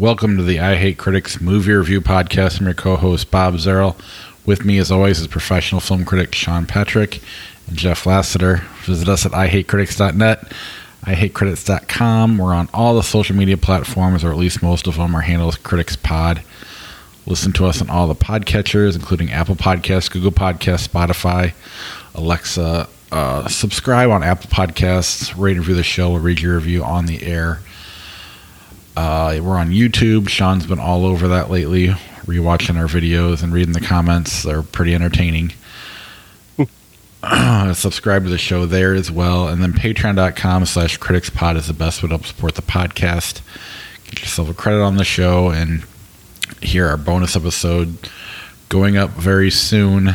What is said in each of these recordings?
Welcome to the I Hate Critics movie review podcast. I'm your co host, Bob Zerl. With me, as always, is professional film critic Sean Patrick and Jeff Lassiter. Visit us at ihatecritics.net, ihatecritics.com. We're on all the social media platforms, or at least most of them. Our handle is Critics Pod. Listen to us on all the podcatchers, including Apple Podcasts, Google Podcasts, Spotify, Alexa. Uh, subscribe on Apple Podcasts, rate and review the show, we'll read your review on the air. Uh, we're on YouTube. Sean's been all over that lately, rewatching our videos and reading the comments. They're pretty entertaining. subscribe to the show there as well. And then patreon.com slash criticspod is the best way to help support the podcast. Get yourself a credit on the show and hear our bonus episode going up very soon.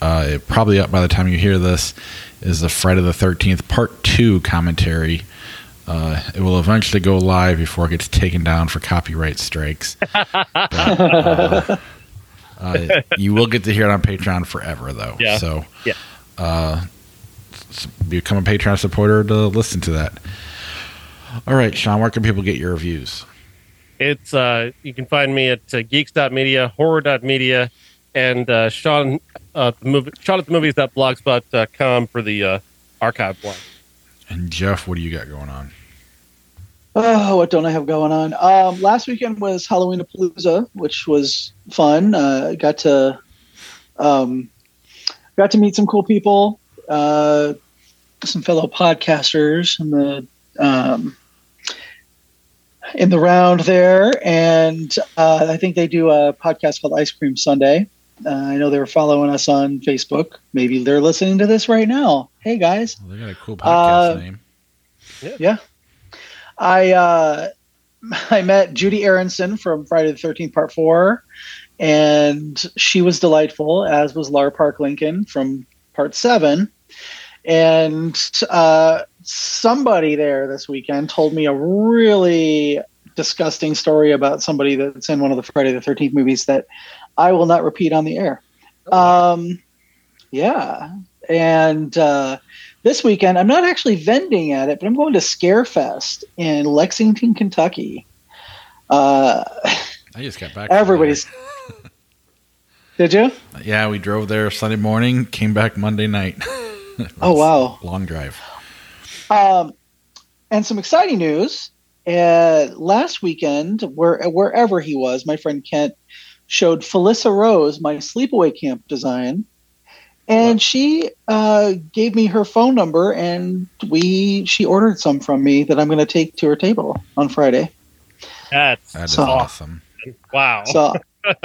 Uh, probably up by the time you hear this is the Friday the 13th part two commentary. Uh, it will eventually go live before it gets taken down for copyright strikes. but, uh, uh, you will get to hear it on Patreon forever, though. Yeah. So, Yeah. uh, become a Patreon supporter to listen to that. All right, Sean, where can people get your reviews? It's uh, you can find me at uh, geeks.media, horror.media, and uh, Sean uh, the movie Sean at the movies.blogspot.com for the uh, archive blog. And Jeff, what do you got going on? Oh, what don't I have going on? Um, last weekend was Halloween Palooza, which was fun. Uh, got to um, got to meet some cool people, uh, some fellow podcasters in the um, in the round there, and uh, I think they do a podcast called Ice Cream Sunday. Uh, I know they were following us on Facebook. Maybe they're listening to this right now. Hey guys. Well, they got a cool podcast Uh, name. I uh, I met Judie Aronson from Friday the Thirteenth Part Four, and she was delightful, as was Lara Park Lincoln from Part Seven. And uh, somebody there this weekend told me a really disgusting story about somebody that's in one of the Friday the Thirteenth movies that I will not repeat on the air. Um, yeah, and. Uh, this weekend i'm not actually vending at it but i'm going to scarefest in lexington kentucky uh, I just got back. everybody's did you. Yeah, we drove there Sunday morning, came back Monday night. oh wow Long drive. um, and some exciting news uh, last weekend where wherever he was my friend kent showed felissa rose my sleepaway camp design and she uh, gave me her phone number and we she ordered some from me that i'm going to take to her table on friday That's That is So- awesome. wow. So,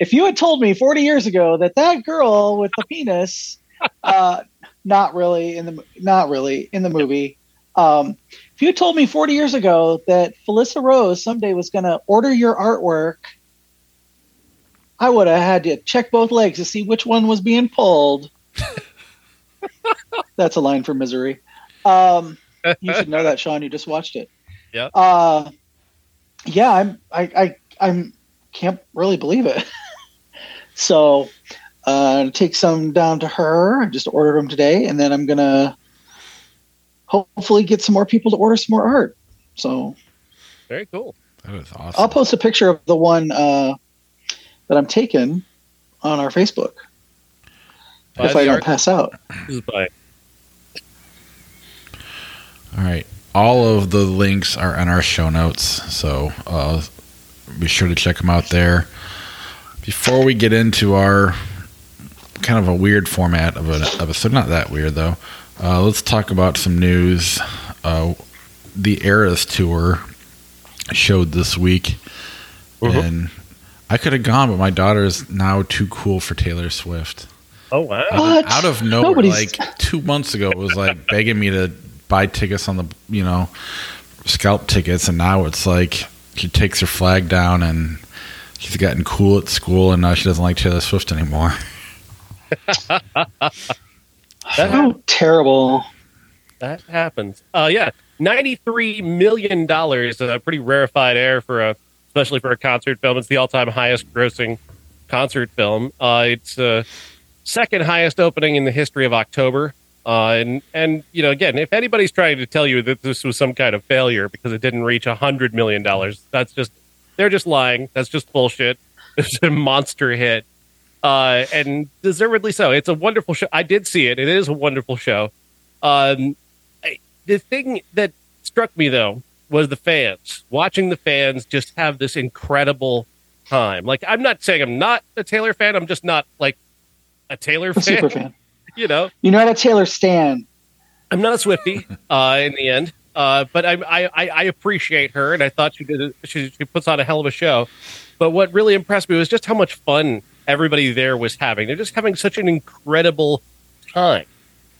if you had told me 40 years ago that that girl with the penis, uh, not really in the not really in the movie, um, if you told me 40 years ago that Felissa Rose someday was going to order your artwork, I would have had to check both legs to see which one was being pulled. That's a line for misery. Um, you should know that, Sean. You just watched it. Yep. Uh, yeah, I'm. I, I I'm can't really believe it. so, uh, take some down to her. I just ordered them today, and then I'm gonna hopefully get some more people to order some more art. So Very cool. That is awesome. I'll post a picture of the one uh, that I'm taking on our Facebook Buy if I don't art- pass out. This by All right. All of the links are in our show notes, so uh, be sure to check them out there. Before we get into our kind of a weird format of an episode, not that weird though, uh, let's talk about some news. Uh, the Eras tour showed this week, Mhm. and I could have gone, but my daughter is now too cool for Taylor Swift. Oh wow. What? out of nowhere, Nobody's- like two months ago, it was like begging me to buy tickets on the, you know, scalp tickets, and now it's like she takes her flag down and she's gotten cool at school, and now she doesn't like Taylor Swift anymore. How terrible! That happens. Uh, yeah, ninety-three million dollars. A pretty rarefied air for a, especially for a concert film. It's the all-time highest-grossing concert film. Uh, it's uh, second highest opening in the history of October. Uh, and and you know, again, if anybody's trying to tell you that this was some kind of failure because it didn't reach a hundred million dollars, that's just they're just lying. That's just bullshit. It's a monster hit, uh, and deservedly so. It's a wonderful show. I did see it. It is a wonderful show. Um, I, the thing that struck me though was the fans. Watching the fans just have this incredible time. Like I'm not saying I'm not a Taylor fan. I'm just not like a Taylor A fan. super fan. You know, You're not a Taylor Stan. I'm not a Swifty uh, in the end, uh, but I, I I I appreciate her, and I thought she did. A, she she puts on a hell of a show. But what really impressed me was just how much fun everybody there was having. They're just having such an incredible time.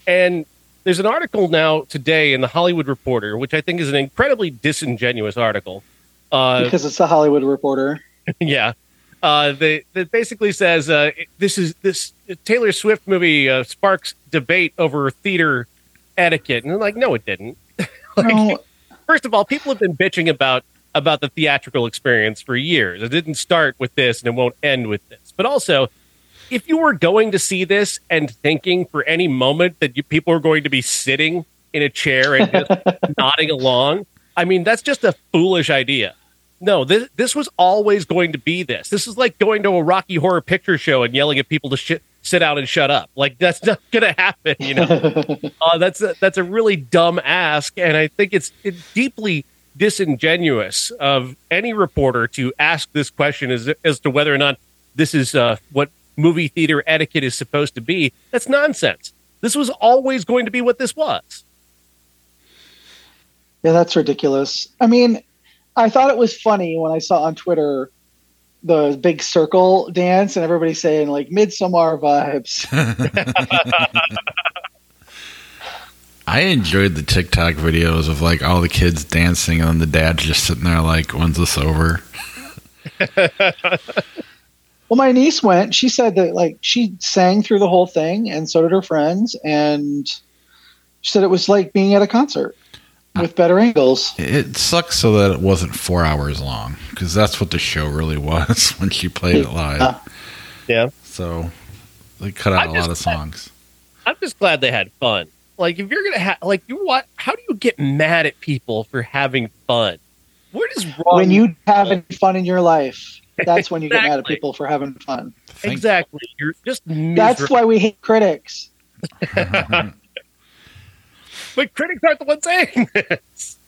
And there's an article now today in the Hollywood Reporter, which I think is an incredibly disingenuous article. Uh, because it's the Hollywood Reporter. yeah. Uh, they, that basically says uh, this is this Taylor Swift movie uh, sparks debate over theater etiquette, and I'm like, no, it didn't. like, No, First of all, people have been bitching about about the theatrical experience for years. It didn't start with this, and it won't end with this. But also, if you were going to see this and thinking for any moment that you, people are going to be sitting in a chair and just nodding along, I mean, that's just a foolish idea. No, this this was always going to be this. This is like going to a Rocky Horror Picture Show and yelling at people to shit, sit out and shut up. Like that's not going to happen. You know, uh, that's a, that's a really dumb ask, and I think it's, it's deeply disingenuous of any reporter to ask this question as as to whether or not this is uh, what movie theater etiquette is supposed to be. That's nonsense. This was always going to be what this was. yeah, that's ridiculous. I mean, I thought it was funny when I saw on Twitter the big circle dance and everybody saying like Midsommar vibes. I enjoyed the TikTok videos of like all the kids dancing and then the dad's just sitting there like, when's this over? Well, my niece went. She said that like she sang through the whole thing, and so did her friends, and she said it was like being at a concert with better angles. It sucks so that it wasn't four hours long because that's what the show really was when she played it live. Yeah. Yeah. So they cut out I a just- lot of songs. I'm just glad they had fun. Like if you're gonna have like you what? How do you get mad at people for having fun? What is wrong? When you having fun in your life, that's when you get mad at people for having fun. Thank- exactly, you're just That's why we hate critics. But critics aren't the ones saying this.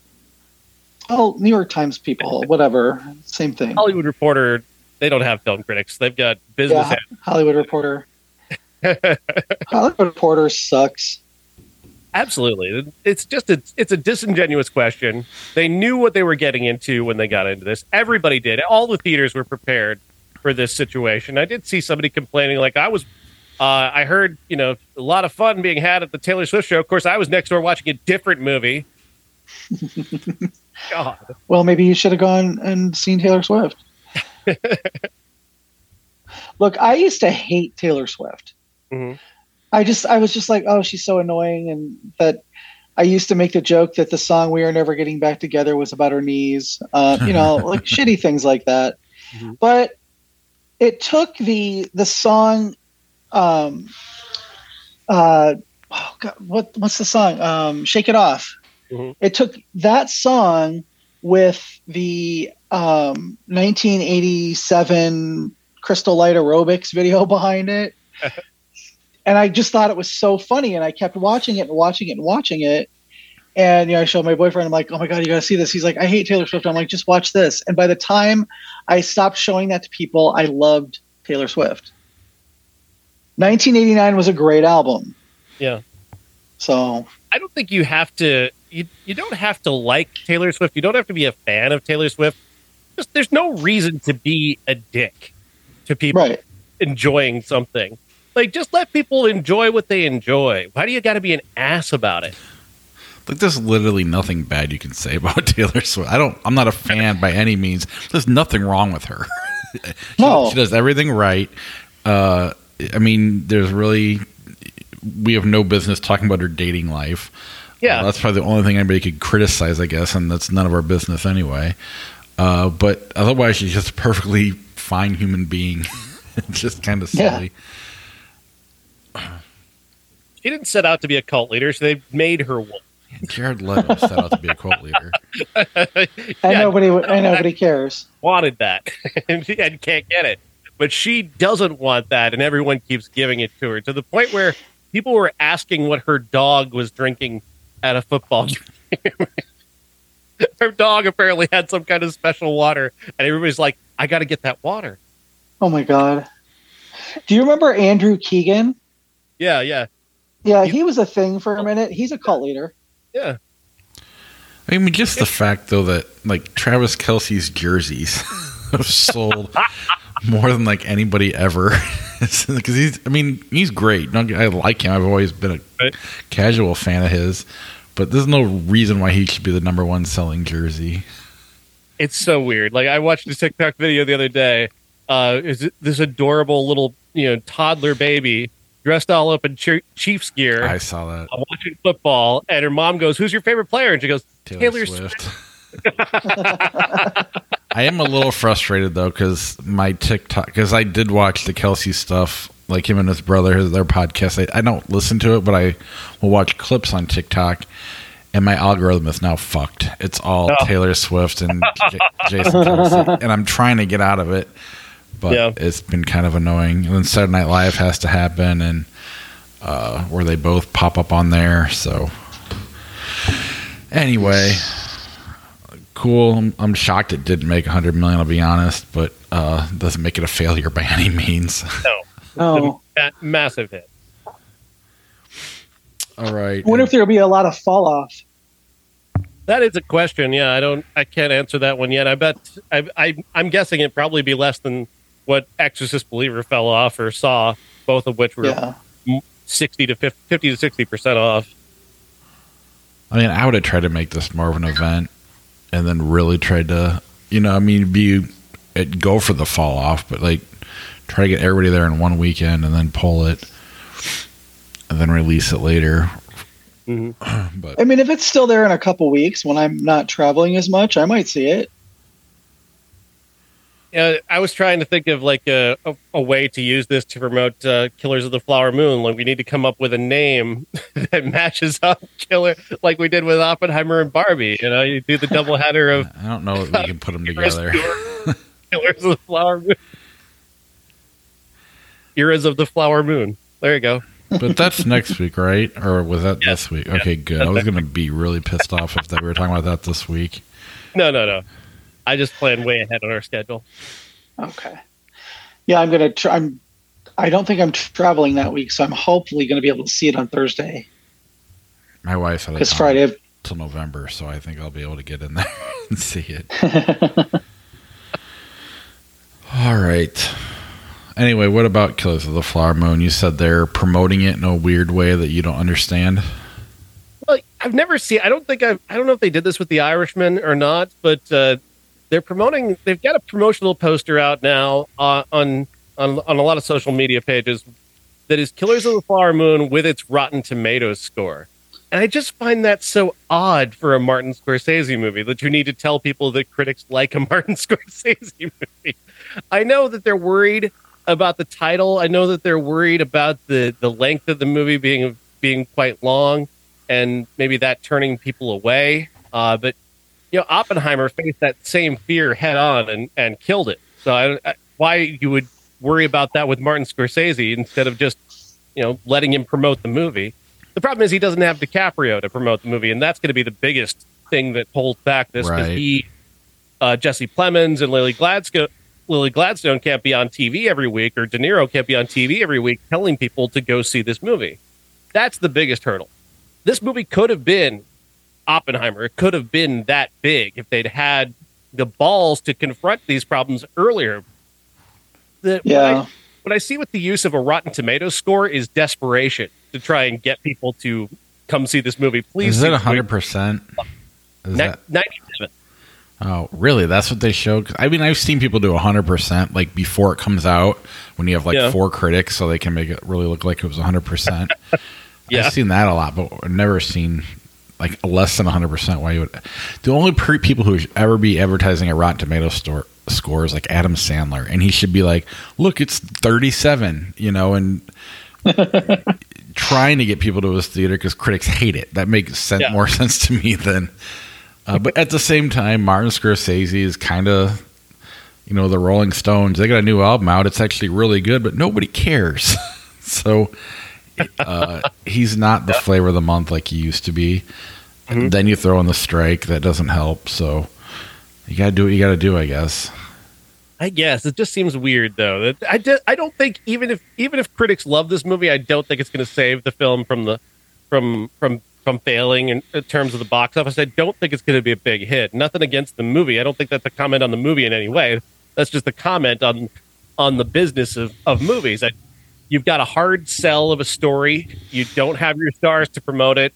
Oh, New York Times people, whatever, same thing. Hollywood Reporter, they don't have film critics. They've got business. Yeah, Hollywood Reporter. Hollywood Reporter sucks. Absolutely, it's just a it's a disingenuous question. They knew what they were getting into when they got into this. Everybody did. All the theaters were prepared for this situation. I did see somebody complaining, like I was. Uh, I heard, you know, a lot of fun being had at the Taylor Swift show. Of course, I was next door watching a different movie. God, Well, maybe you should have gone and seen Taylor Swift. Look, I used to hate Taylor Swift. Mhm. I just, I was just like, oh, she's so annoying, and that I used to make the joke that the song "We Are Never Getting Back Together" was about her knees. Uh, you know, like shitty things like that. Mhm. But it took the the song. Um, uh, oh God, what what's the song? Um, "Shake It Off." Mhm. It took that song with the um, 1987 Crystal Light aerobics video behind it. and I just thought it was so funny, and I kept watching it and watching it and watching it. And you know, I showed my boyfriend. I'm like, "Oh my god, you got to see this." He's like, "I hate Taylor Swift." I'm like, "Just watch this." And by the time I stopped showing that to people, I loved Taylor Swift. 1989 was a great album. Yeah. So I don't think you have to. You you don't have to like Taylor Swift. You don't have to be a fan of Taylor Swift. Just, there's no reason to be a dick to people right, enjoying something. Like, just let people enjoy what they enjoy. Why do you got to be an ass about it? Like there's literally nothing bad you can say about Taylor Swift. I don't. I'm not a fan by any means. There's nothing wrong with her. she, No. she does everything right. Uh, I mean, there's really we have no business talking about her dating life. Yeah, Uh, that's probably the only thing anybody could criticize, I guess, and that's none of our business anyway. Uh, but otherwise, she's just a perfectly fine human being. just kind of Yeah. Silly. She didn't set out to be a cult leader, so they made her one. Jared Leto set out to be a cult leader. And Yeah, nobody, and nobody cares. wanted that and and can't get it. But she doesn't want that, and everyone keeps giving it to her to the point where people were asking what her dog was drinking at a football game. her dog apparently had some kind of special water, and everybody's like, I got to get that water. Oh my god. Do you remember Andrew Keegan? Yeah, yeah, Yeah, he was a thing for a minute. He's a cult leader. yeah. I mean, just the fact though that like Travis Kelce's jerseys have sold more than like anybody ever. Because he's, I mean, he's great. I like him. I've always been a Right. casual fan of his, but there's no reason why he should be the number one selling jersey. It's so weird. Like I watched a TikTok video the other day. Uh, is it this adorable little you know toddler baby dressed all up in Chiefs gear? I saw that. uh, watching football, and her mom goes, "Who's your favorite player?" And she goes, Taylor, Taylor Swift. I am a little frustrated though because my TikTok because I did watch the Kelce stuff, like him and his brother, their podcast. I, I don't listen to it, but I will watch clips on TikTok, and my algorithm is now fucked. It's all Oh. Taylor Swift and J- Jason Kelce, and I'm trying to get out of it, but Yeah. it's been kind of annoying. And then Saturday Night Live has to happen, and uh, where they both pop up on there. So anyway cool. I'm, I'm shocked it didn't make 100 million. I'll be honest, but uh, doesn't make it a failure by any means. Oh, Ma- massive hit. All right. I wonder if there'll be a lot of fall off. That is a question. Yeah, I don't. I can't answer that one yet. I bet. I, I I'm guessing it probably be less than what Exorcist Believer fell off or Saw, both of which were Yeah. sixty to 50, 50 to sixty percent off. I mean, I would have tried to make this more of an event, and then really tried to, you know, I mean, be it, go for the fall off, but like try to get everybody there in one weekend and then pull it, and then release it later. Mhm. But I mean, if it's still there in a couple weeks when I'm not traveling as much, I might see it. Yeah, I was trying to think of like a, a, a way to use this to promote uh, Killers of the Flower Moon. Like we need to come up with a name that matches up Killer, like we did with Oppenheimer and Barbie. You know, you do the double header of I don't know if we can put them together. Killers of the Flower Moon, Eras of the Flower Moon. There you go. But that's next week, right? Or was that Yes. this week? Okay, good. I was going to be really pissed off if that we were talking about that this week. No, no, no. I just planned way ahead on our schedule. Okay. Yeah, I'm gonna. Tr- I'm. I don't think I'm traveling that week, so I'm hopefully going to be able to see it on Thursday My wife said because it's Friday. till November, so I think I'll be able to get in there and see it. All right. Anyway, what about Killers of the Flower Moon? You said they're promoting it in a weird way that you don't understand. Well, I've never seen. I don't think I've. I don't know if they did this with the Irishman or not, but uh, they're promoting. They've got a promotional poster out now uh, on on on a lot of social media pages that is Killers of the Flower Moon with its Rotten Tomatoes score. And I just find that so odd for a Martin Scorsese movie that you need to tell people that critics like a Martin Scorsese movie. I know that they're worried about the title. I know that they're worried about the the length of the movie being being quite long and maybe that turning people away. Uh, but you know, Oppenheimer faced that same fear head on and, and killed it. So I, I, why you would worry about that with Martin Scorsese instead of just you know letting him promote the movie? The problem is he doesn't have DiCaprio to promote the movie, and that's going to be the biggest thing that holds back this because Right. he, uh, Jesse Plemons and Lily Gladstone. Lily Gladstone can't be on TV every week, or De Niro can't be on TV every week telling people to go see this movie. That's the biggest hurdle. This movie could have been Oppenheimer. It could have been that big if they'd had the balls to confront these problems earlier. The, what, I, Yeah. what I see with the use of a Rotten Tomatoes score is desperation to try and get people to come see this movie. Please, Is see it this 100%? Is Ni- that, 97. oh, really? That's what they show? 'Cause, I mean, I've seen people do 100% like before it comes out when you have like Yeah. four critics so they can make it really look like it was 100%. Yeah. I've seen that a lot, but I've never seen like less than 100%. Why you would. The only pre- people who should ever be advertising a Rotten Tomato store score is like Adam Sandler, and he should be like, "Look, it's 37," you know, and trying to get people to his theater because critics hate it. That makes sense, Yeah. more sense to me than. Uh, but at the same time, Martin Scorsese is kind of, you know, the Rolling Stones. They got a new album out. It's actually really good, but nobody cares. so uh, he's not the flavor of the month like he used to be. Mhm. Then you throw in the strike. That doesn't help. So you got to do what you got to do, I guess. I guess it just seems weird though. That I I don't think even if even if critics love this movie, I don't think it's going to save the film from the from from from failing in, in terms of the box office. I don't think it's going to be a big hit. Nothing against the movie. I don't think that's a comment on the movie in any way. That's just a comment on on the business of of movies. I, you've got a hard sell of a story. You don't have your stars to promote it.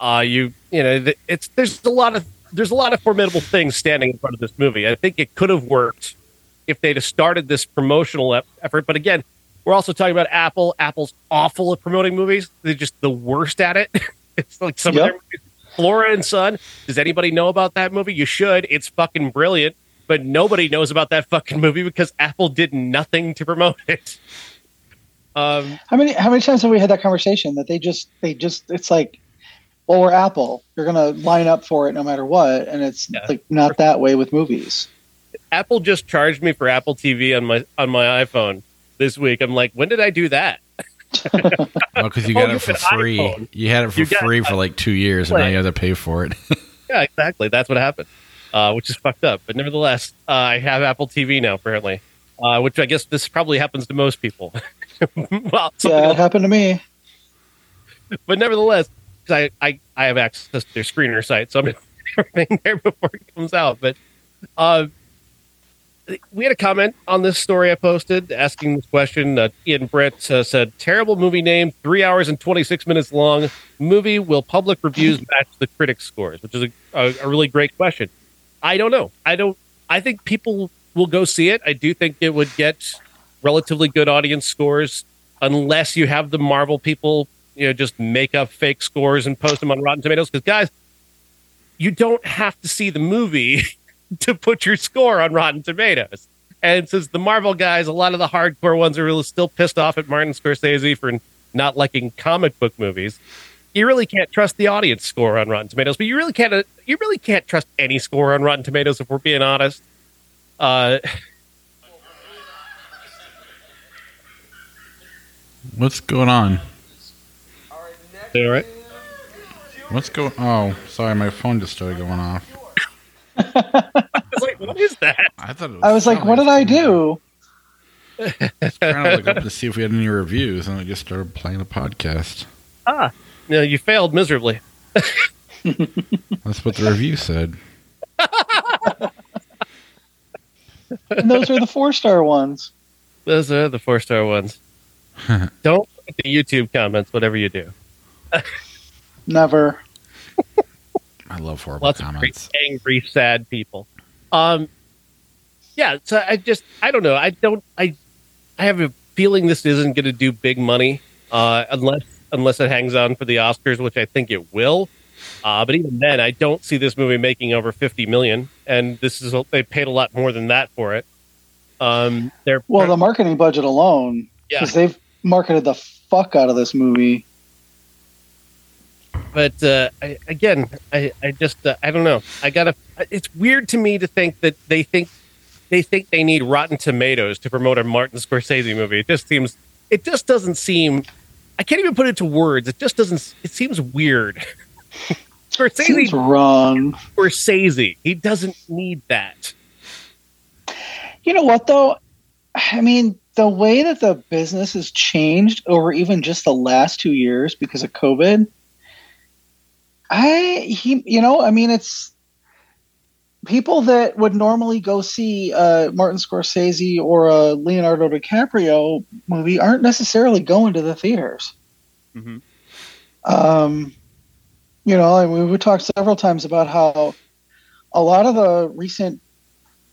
Uh, you you know it's there's a lot of there's a lot of formidable things standing in front of this movie. I think it could have worked if they'd have started this promotional effort. But again, we're also talking about Apple. Apple's awful at promoting movies. They're just the worst at it. it's like some Yep. of their movies. Flora and Son. Does anybody know about that movie? You should. It's fucking brilliant. But nobody knows about that fucking movie because Apple did nothing to promote it. Um, How many how many times have we had that conversation that they just they just it's like, well, we're Apple. You're gonna line up for it no matter what, and it's Yeah. like not that way with movies. Apple just charged me for Apple TV on my on my iPhone this week. I'm like, when did I do that? Well, because you Oh, got you it for free. iPhone. You had it for got- free for like two years, and now you have to pay for it. Yeah, exactly. That's what happened, uh, which is fucked up. But nevertheless, uh, I have Apple TV now, apparently, uh, which I guess this probably happens to most people. well, yeah, it happened to me. but nevertheless, I, I, I have access to their screener site, so I'm everything there before it comes out. But uh, we had a comment on this story I posted asking this question. Uh, Ian Brett uh, said, "Terrible movie name, three hours and twenty six minutes long. Movie will public reviews match the critics scores?" Which is a, a, a really great question. I don't know. I don't. I think people will go see it. I do think it would get relatively good audience scores, unless you have the Marvel people, you know, just make up fake scores and post them on Rotten Tomatoes. Because guys, you don't have to see the movie to put your score on Rotten Tomatoes. And since the Marvel guys, a lot of the hardcore ones are really still pissed off at Martin Scorsese for not liking comic book movies. You really can't trust the audience score on Rotten Tomatoes, but you really can't. You really can't trust any score on Rotten Tomatoes if we're being honest. Uh, What's going on? all right. What's going? Oh, sorry, my phone just started going off. I was like, what is that? I thought it was I was like, what did I do? i Trying to look up to see if we had any reviews, and I just started playing a podcast. Ah, no, you failed miserably. That's what the review said. And those are the four star ones. Those are the four star ones. Don't put the YouTube comments, whatever you do. Never. I love horrible Lots of comments. great, angry, sad people. Um, yeah. So I just, I don't know. I don't. I, I have a feeling this isn't going to do big money, uh, unless unless it hangs on for the Oscars, which I think it will. Uh, but even then, I don't see this movie making over fifty million, and this is they paid a lot more than that for it. Um, they're Well, the marketing budget alone, yeah, they've marketed the fuck out of this movie. but uh, I, again, I, I just uh, I don't know. I gotta. It's weird to me to think that they think they think they need Rotten Tomatoes to promote a Martin Scorsese movie. It just seems. It just doesn't seem. I can't even put it to words. It just doesn't. It seems weird. Scorsese, Seems wrong. Scorsese. He doesn't need that. You know what though? I mean, the way that the business has changed over even just the last two years because of COVID, I he you know, I mean it's people that would normally go see a Martin Scorsese or a Leonardo DiCaprio movie aren't necessarily going to the theaters. Mhm. Um, you know, and we we talked several times about how a lot of the recent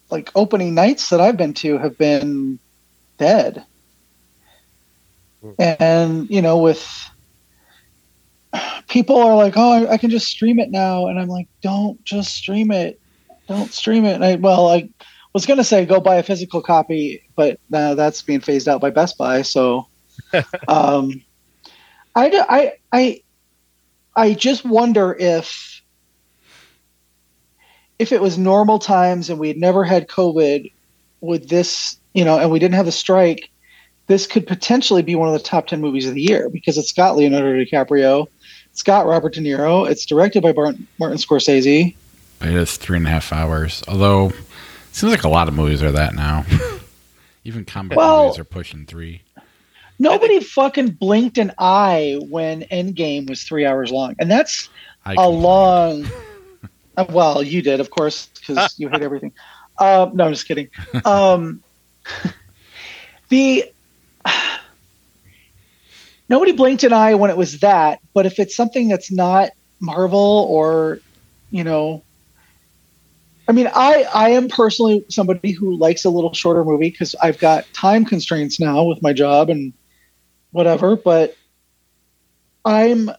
like opening nights that I've been to have been dead. And you know, with people are like, "Oh, I, I can just stream it now," and I'm like, "Don't just stream it. Don't stream it." And I, well, I was gonna say go buy a physical copy, but uh, that's being phased out by Best Buy. So, um, I, I, I, I just wonder if if it was normal times and we had never had COVID, would this, you know, and we didn't have the strike, this could potentially be one of the top 10 movies of the year because it's got Leonardo DiCaprio, it's got Robert De Niro, it's directed by Martin, Martin Scorsese. It is three and a half hours. Although, it seems like a lot of movies are that now. Even combat Well- movies are pushing three. Nobody fucking blinked an eye when Endgame was three hours long, and that's a long. uh, well, you did, of course, because you hate everything. Um, no, I'm just kidding. Um, the nobody blinked an eye when it was that, but if it's something that's not Marvel or, you know, I mean, I I am personally somebody who likes a little shorter movie because I've got time constraints now with my job and whatever. But I'm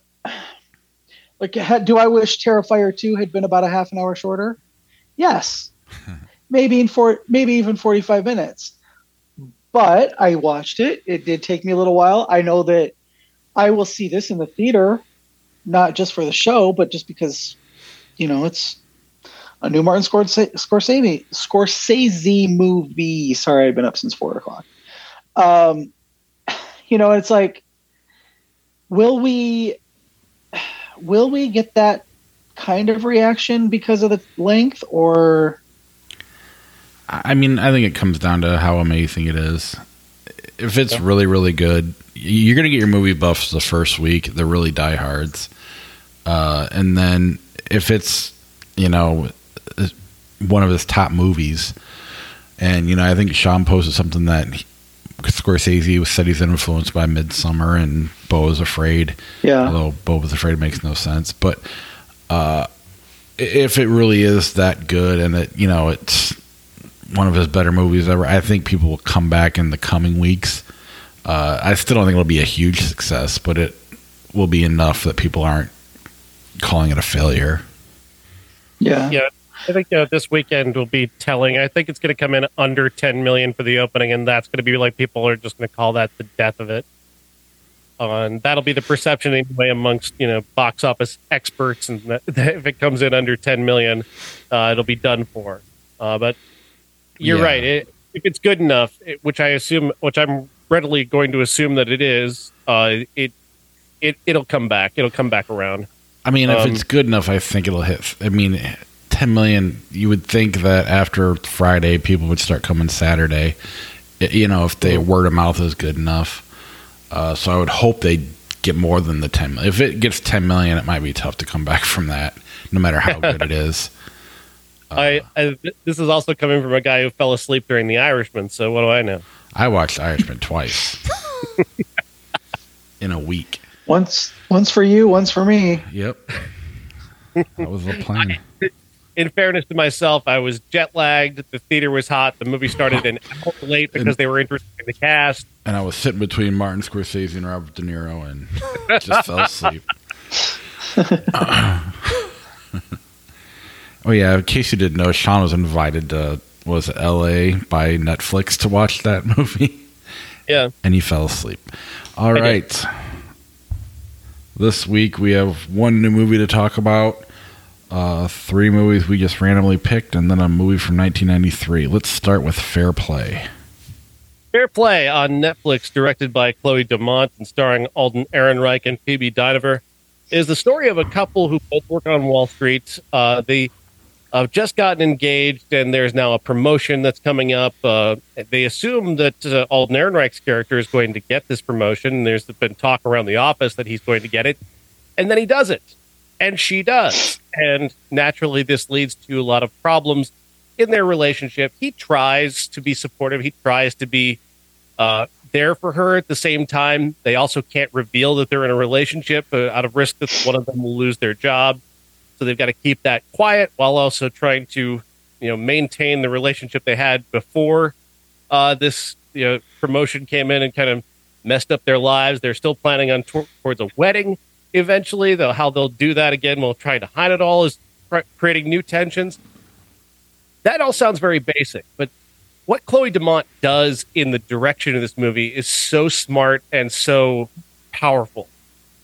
like, do I wish Terrifier two had been about a half an hour shorter? Yes, maybe in four, maybe even forty five minutes. But I watched it. It did take me a little while. I know that I will see this in the theater, not just for the show, but just because, you know, it's a new Martin Scorsese, Scorsese, movie. Sorry, I've been up since four o'clock. Um, you know, it's like, will we, will we get that kind of reaction because of the length, or I mean, I think it comes down to how amazing it is. If it's really, really good, you're going to get your movie buffs the first week. They're really diehards. Uh, and then if it's, you know, one of his top movies, and, you know, I think Sean posted something that he, Scorsese said he's influenced by Midsommar and Beau is Afraid. yeah, Although Beau was Afraid makes no sense. But uh, if it really is that good and it, you know, it's one of his better movies ever, I think people will come back in the coming weeks. Uh, I still don't think it'll be a huge success, but it will be enough that people aren't calling it a failure. yeah, Yeah, I think uh, this weekend will be telling. I think it's going to come in under 10 million for the opening, and that's going to be like people are just going to call that the death of it. Uh, that'll be the perception anyway amongst you know box office experts, and that, that if it comes in under 10 million, uh, it'll be done for. Uh, but you're Yeah. right. It, if it's good enough, it, which I assume, which I'm readily going to assume that it is, uh, it it it'll come back. It'll come back around. I mean, if Um, it's good enough, I think it'll hit. I mean, 10 million, you would think that after Friday, people would start coming Saturday. You know, if the word of mouth is good enough. Uh, so I would hope they get more than the 10 million. If it gets 10 million, it might be tough to come back from that, no matter how good it is. I, uh, I this is also coming from a guy who fell asleep during The Irishman. So what do I know? I watched Irishman twice in a week. once once for you, once for me. Yep. That was the plan. In fairness to myself, I was jet lagged. The theater was hot. The movie started an hour late because they were introducing the cast. And I was sitting between Martin Scorsese and Robert De Niro and just fell asleep. oh yeah, in case you didn't know, Sean was invited to was L.A. by Netflix to watch that movie, Yeah, and he fell asleep. All did. right. This week we have one new movie to talk about, uh, three movies we just randomly picked, and then a movie from 1993. Let's start with Fair Play. Fair Play on Netflix, directed by Chloe Domont and starring Alden Ehrenreich and Phoebe Dynevor, is the story of a couple who both work on Wall Street. Uh, they have just gotten engaged, and there's now a promotion that's coming up. Uh, they assume that uh, Alden Ehrenreich's character is going to get this promotion. And There's been talk around the office that he's going to get it, and then he doesn't, and she does. And naturally, this leads to a lot of problems in their relationship. He tries to be supportive. He tries to be uh, there for her at the same time. They also can't reveal that they're in a relationship uh, out of risk that one of them will lose their job. So they've got to keep that quiet while also trying to, you know, maintain the relationship they had before uh, this you know promotion came in and kind of messed up their lives. They're still planning on tor- towards a wedding eventually. Though how they'll do that again while trying to hide it all is cr- creating new tensions. That all sounds very basic, but what Chloe Domont does in the direction of this movie is so smart and so powerful.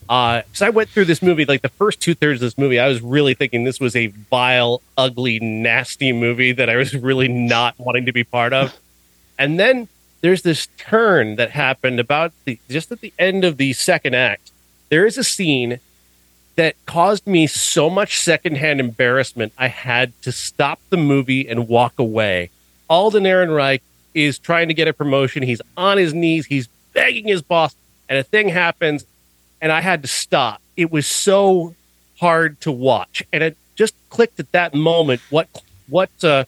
Uh, because I went through this movie, like the first two thirds of this movie, I was really thinking this was a vile, ugly, nasty movie that I was really not wanting to be part of. And then there's this turn that happened about the just at the end of the second act. There is a scene that caused me so much secondhand embarrassment. I had to stop the movie and walk away. Alden Ehrenreich is trying to get a promotion. He's on his knees. He's begging his boss, and a thing happens, and I had to stop. It was so hard to watch, and it just clicked at that moment what what uh,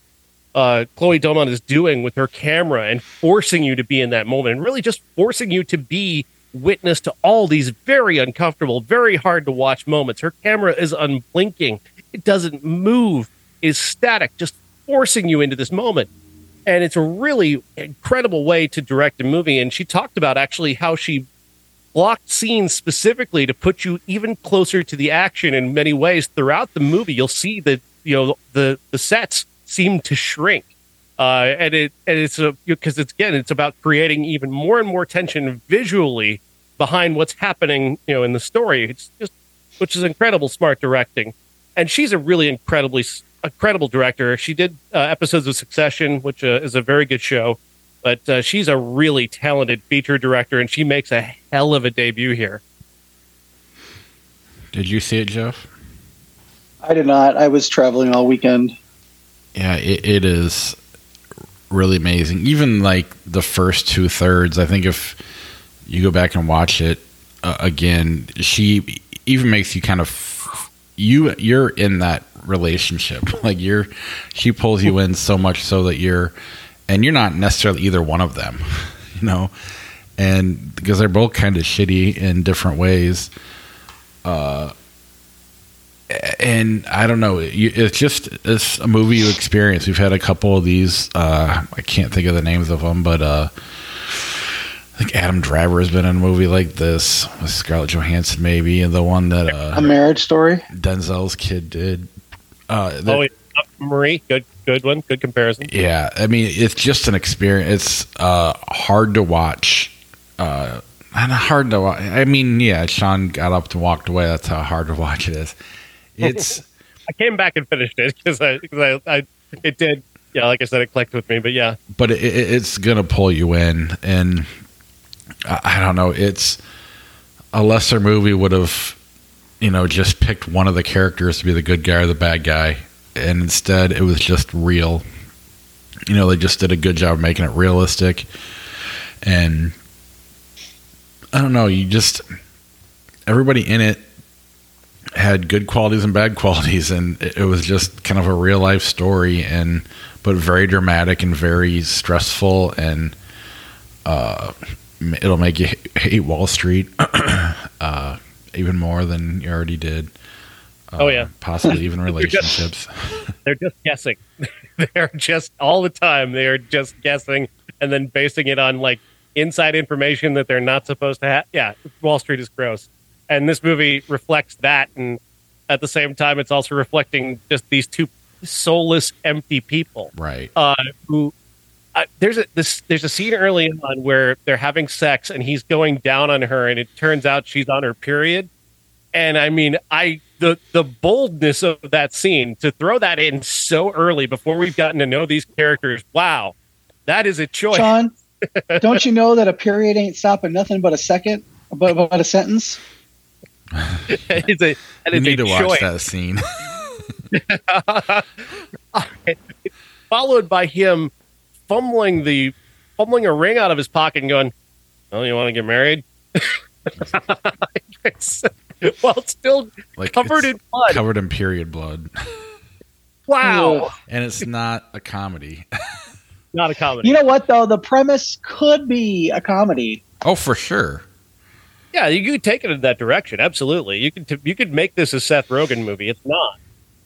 uh, Chloe Domont is doing with her camera and forcing you to be in that moment, and really just forcing you to be witness to all these very uncomfortable, very hard to watch moments. Her camera is unblinking; it doesn't move, is static, just forcing you into this moment and it's a really incredible way to direct a movie. And she talked about actually how she blocked scenes specifically to put you even closer to the action in many ways throughout the movie. You'll see that you know the the sets seem to shrink, uh, and it and it's a because it's again it's about creating even more and more tension visually behind what's happening you know in the story. It's just which is incredible smart directing, and she's a really incredibly incredible director. She did uh, episodes of Succession, which uh, is a very good show, but uh, she's a really talented feature director, and she makes a hell of a debut here. Did you see it, Jeff? I did not. I was traveling all weekend. Yeah, it, it is really amazing. Even like the first two thirds, I think if you go back and watch it uh, again, she even makes you kind of you you're in that relationship. Like you're she pulls you in so much so that you're and you're not necessarily either one of them, you know. And because they're both kind of shitty in different ways. Uh and I don't know. It's just it's a movie you experience. We've had a couple of these. Uh, I can't think of the names of them, but uh, I think Adam Driver has been in a movie like this with Scarlett Johansson, maybe, and the one that uh, a Marriage Story Denzel's kid did. Uh, oh, yeah. Marie, good, good one, good comparison. Yeah, I mean, it's just an experience. It's uh, hard to watch. Uh, and hard to watch. I mean, yeah, Sean got up and walked away. That's how hard to watch it is. It's. I came back and finished it because I, cause I, I, it did. Yeah, like I said, it clicked with me. But yeah, but it, it's gonna pull you in, and I, I don't know. It's a lesser movie would have, you know, just picked one of the characters to be the good guy or the bad guy, and instead it was just real. You know, they just did a good job making it realistic, and I don't know. You just everybody in it had good qualities and bad qualities, and it was just kind of a real life story, and but very dramatic and very stressful, and uh, it'll make you hate Wall Street uh, even more than you already did. Uh, oh yeah, possibly even relationships. they're, just, they're just guessing. they're just all the time. They are just guessing and then basing it on like inside information that they're not supposed to have. Yeah, Wall Street is gross, and this movie reflects that. And at the same time, it's also reflecting just these two soulless, empty people, right? Uh, who uh, there's a this there's a scene early on where they're having sex and he's going down on her and it turns out she's on her period and i mean i the the boldness of that scene to throw that in so early before we've gotten to know these characters. Wow. That is a choice. Sean, don't you know that a period ain't stopping nothing but a second but, but a sentence? It's a you need to choice. watch that scene. Followed by him fumbling the fumbling a ring out of his pocket and going, "Oh, you want to get married?" well, it's still like covered in blood, covered in period blood. Wow, and it's not a comedy. not a comedy. You know what though? The premise could be a comedy. Oh, for sure. Yeah, you could take it in that direction. Absolutely, you could. T- you could make this a Seth Rogen movie. It's not.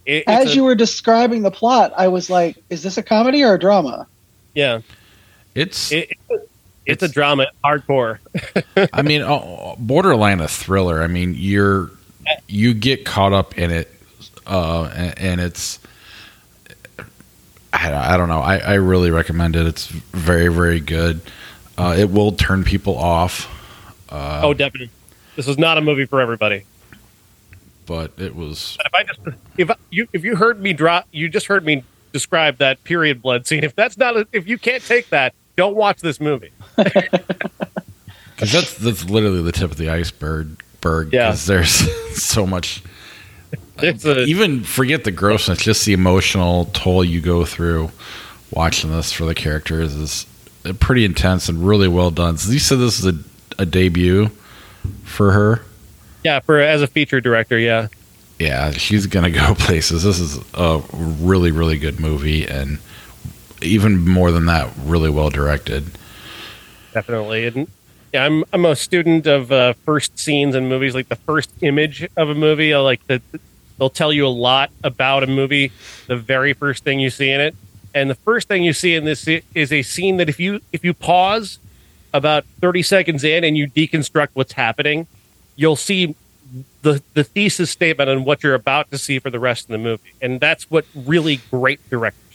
It, As a, you were describing the plot, I was like, "Is this a comedy or a drama?" Yeah, it's it, it's, it's, a drama, hardcore. I mean, oh, borderline a thriller. I mean, you're you get caught up in it, uh, and, and it's. I, I don't know. I, I really recommend it. It's very, very good. Uh, it will turn people off. Uh, oh, definitely. This was not a movie for everybody. but it was if I just if I- you if you heard me drop, you just heard me describe that period blood scene. If that's not a, if you can't take that, don't watch this movie. because that's that's literally the tip of the iceberg. Berg, Yeah. 'cause there's so much. It's a Even forget the grossness, just the emotional toll you go through watching this for the characters is uh, pretty intense and really well done. So you said this is a, a debut for her. yeah for as a feature director. Yeah, Yeah, she's gonna go places. This is a really, really good movie, and even more than that, really well directed. definitely. And yeah, I'm I'm a student of uh, first scenes in movies. Like the first image of a movie, I like the they'll tell you a lot about a movie. The very first thing you see in it, and the first thing you see in this is a scene that if you if you pause about 30 seconds in and you deconstruct what's happening, you'll see the the thesis statement on what you're about to see for the rest of the movie, and that's what really great directors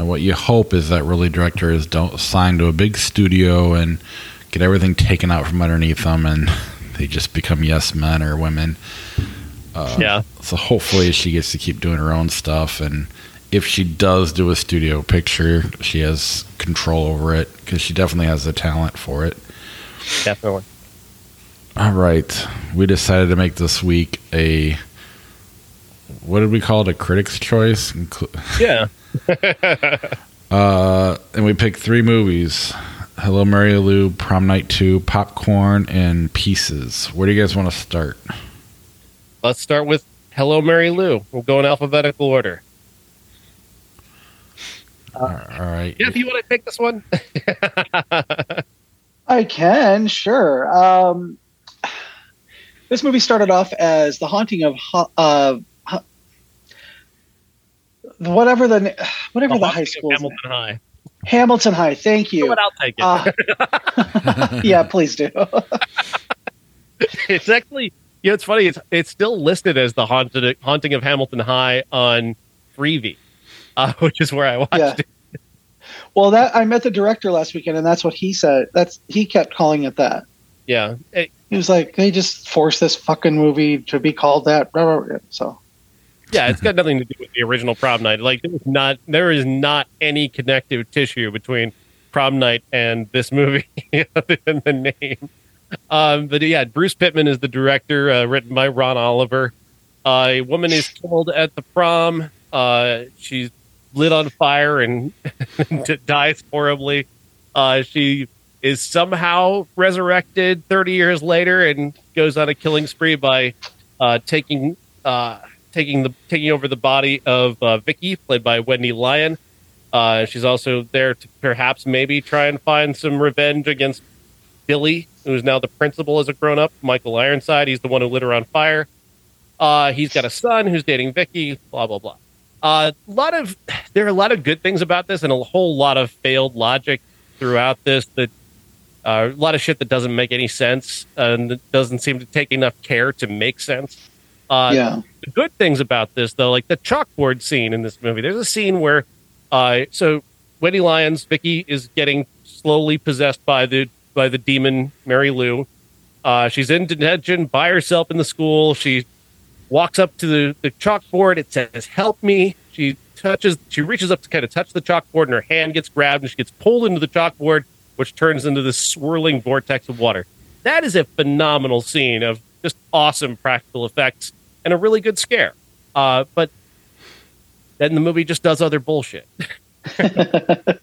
Now, what you hope is that really directors don't sign to a big studio and get everything taken out from underneath them, and they just become yes men or women. Uh, yeah, So hopefully she gets to keep doing her own stuff, and if she does do a studio picture, she has control over it because she definitely has the talent for it. definitely. All right, we decided to make this week a what did we call it? A critic's choice, Yeah. uh, and we picked three movies: Hello, Mary Lou, Prom Night Two, Popcorn, and Pieces. Where do you guys want to start? Let's start with Hello, Mary Lou. We'll go in alphabetical order. all right, Jeff, you want to take this one? I can, sure. Um, this movie started off as the haunting of Ho- uh, Ho- whatever the whatever the, high school Hamilton High. Hamilton High. Thank you. But I'll take it. Uh, yeah, please do. it's actually, you know, it's funny. It's it's still listed as the haunted haunting of Hamilton High on Freevee, uh, which is where I watched Yeah. it. well, that I met the director last weekend, and that's what he said. That's he kept calling it that. Yeah, It- He was like, they just forced this fucking movie to be called that. So yeah. It's got nothing to do with the original Prom Night. Like there is not there is not any connective tissue between Prom Night and this movie than the name. Um, but yeah, Bruce Pittman is the director, uh, written by Ron Oliver. Uh, a woman is killed at the prom. Uh, she's lit on fire and dies horribly. Uh, she is somehow resurrected 30 years later and goes on a killing spree by uh, taking uh, taking the taking over the body of uh, Vicky, played by Wendy Lyon. Uh, she's also there to perhaps maybe try and find some revenge against Billy, who's now the principal as a grown up. Michael Ironside, he's the one who lit her on fire. Uh, he's got a son who's dating Vicky. Blah blah blah. A lot of there are a lot of good things about this, and a whole lot of failed logic throughout this. That uh, a lot of shit that doesn't make any sense and doesn't seem to take enough care to make sense. Uh, yeah, the good things about this though like the chalkboard scene in this movie there's a scene where uh so wendy lyons vicky is getting slowly possessed by the by the demon mary lou. Uh she's in detention by herself in the school. She walks up to the, the chalkboard. It says help me. She touches she reaches up to kind of touch the chalkboard and her hand gets grabbed and she gets pulled into the chalkboard which turns into this swirling vortex of water. That is a phenomenal scene of just awesome practical effects and a really good scare. Uh, but then the movie just does other bullshit. I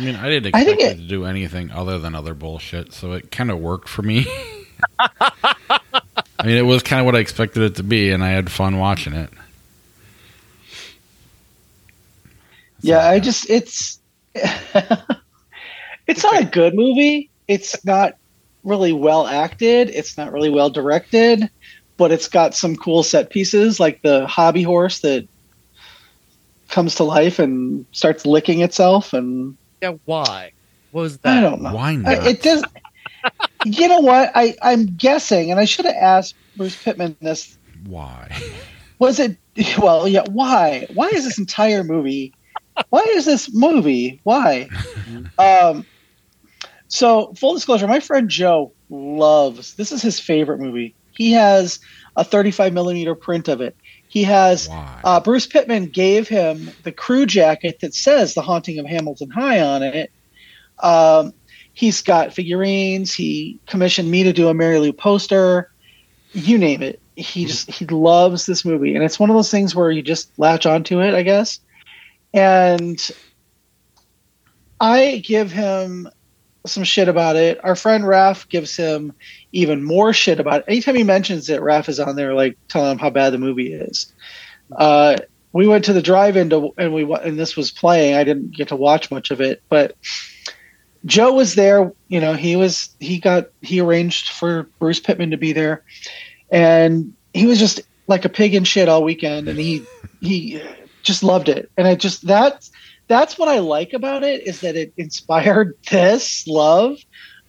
mean, I didn't I expect think it, it- to do anything other than other bullshit, so it kind of worked for me. I mean, it was kind of what I expected it to be, and I had fun watching it. yeah. I just it's it's not a good movie. It's not really well acted. It's not really well directed, but it's got some cool set pieces, like the hobby horse that comes to life and starts licking itself, and Yeah, why? What was I that? don't know. Why I- it does. you know what? I I'm guessing, and I should have asked Bruce Pittman this. Why? Was it? Well, yeah. Why? Why is this entire movie? Why is this movie? Why? Um, So, full disclosure, my friend Joe loves this is his favorite movie. He has a 35 millimeter print of it. He has uh, Bruce Pittman gave him the crew jacket that says "The Haunting of Hamilton High" on it. Um, he's got figurines. He commissioned me to do a Mary Lou poster. You name it. He just he loves this movie, and it's one of those things where you just latch onto it, I guess. And I give him some shit about it. Our friend Raph gives him even more shit about it. Anytime he mentions it, Raph is on there like telling him how bad the movie is. Uh, we went to the drive-in to, and we and this was playing. I didn't get to watch much of it, but Joe was there. You know, he was he got he arranged for Bruce Pittman to be there, and he was just like a pig in shit all weekend, and he he just loved it. And I just that that's what I like about it is that it inspired this love.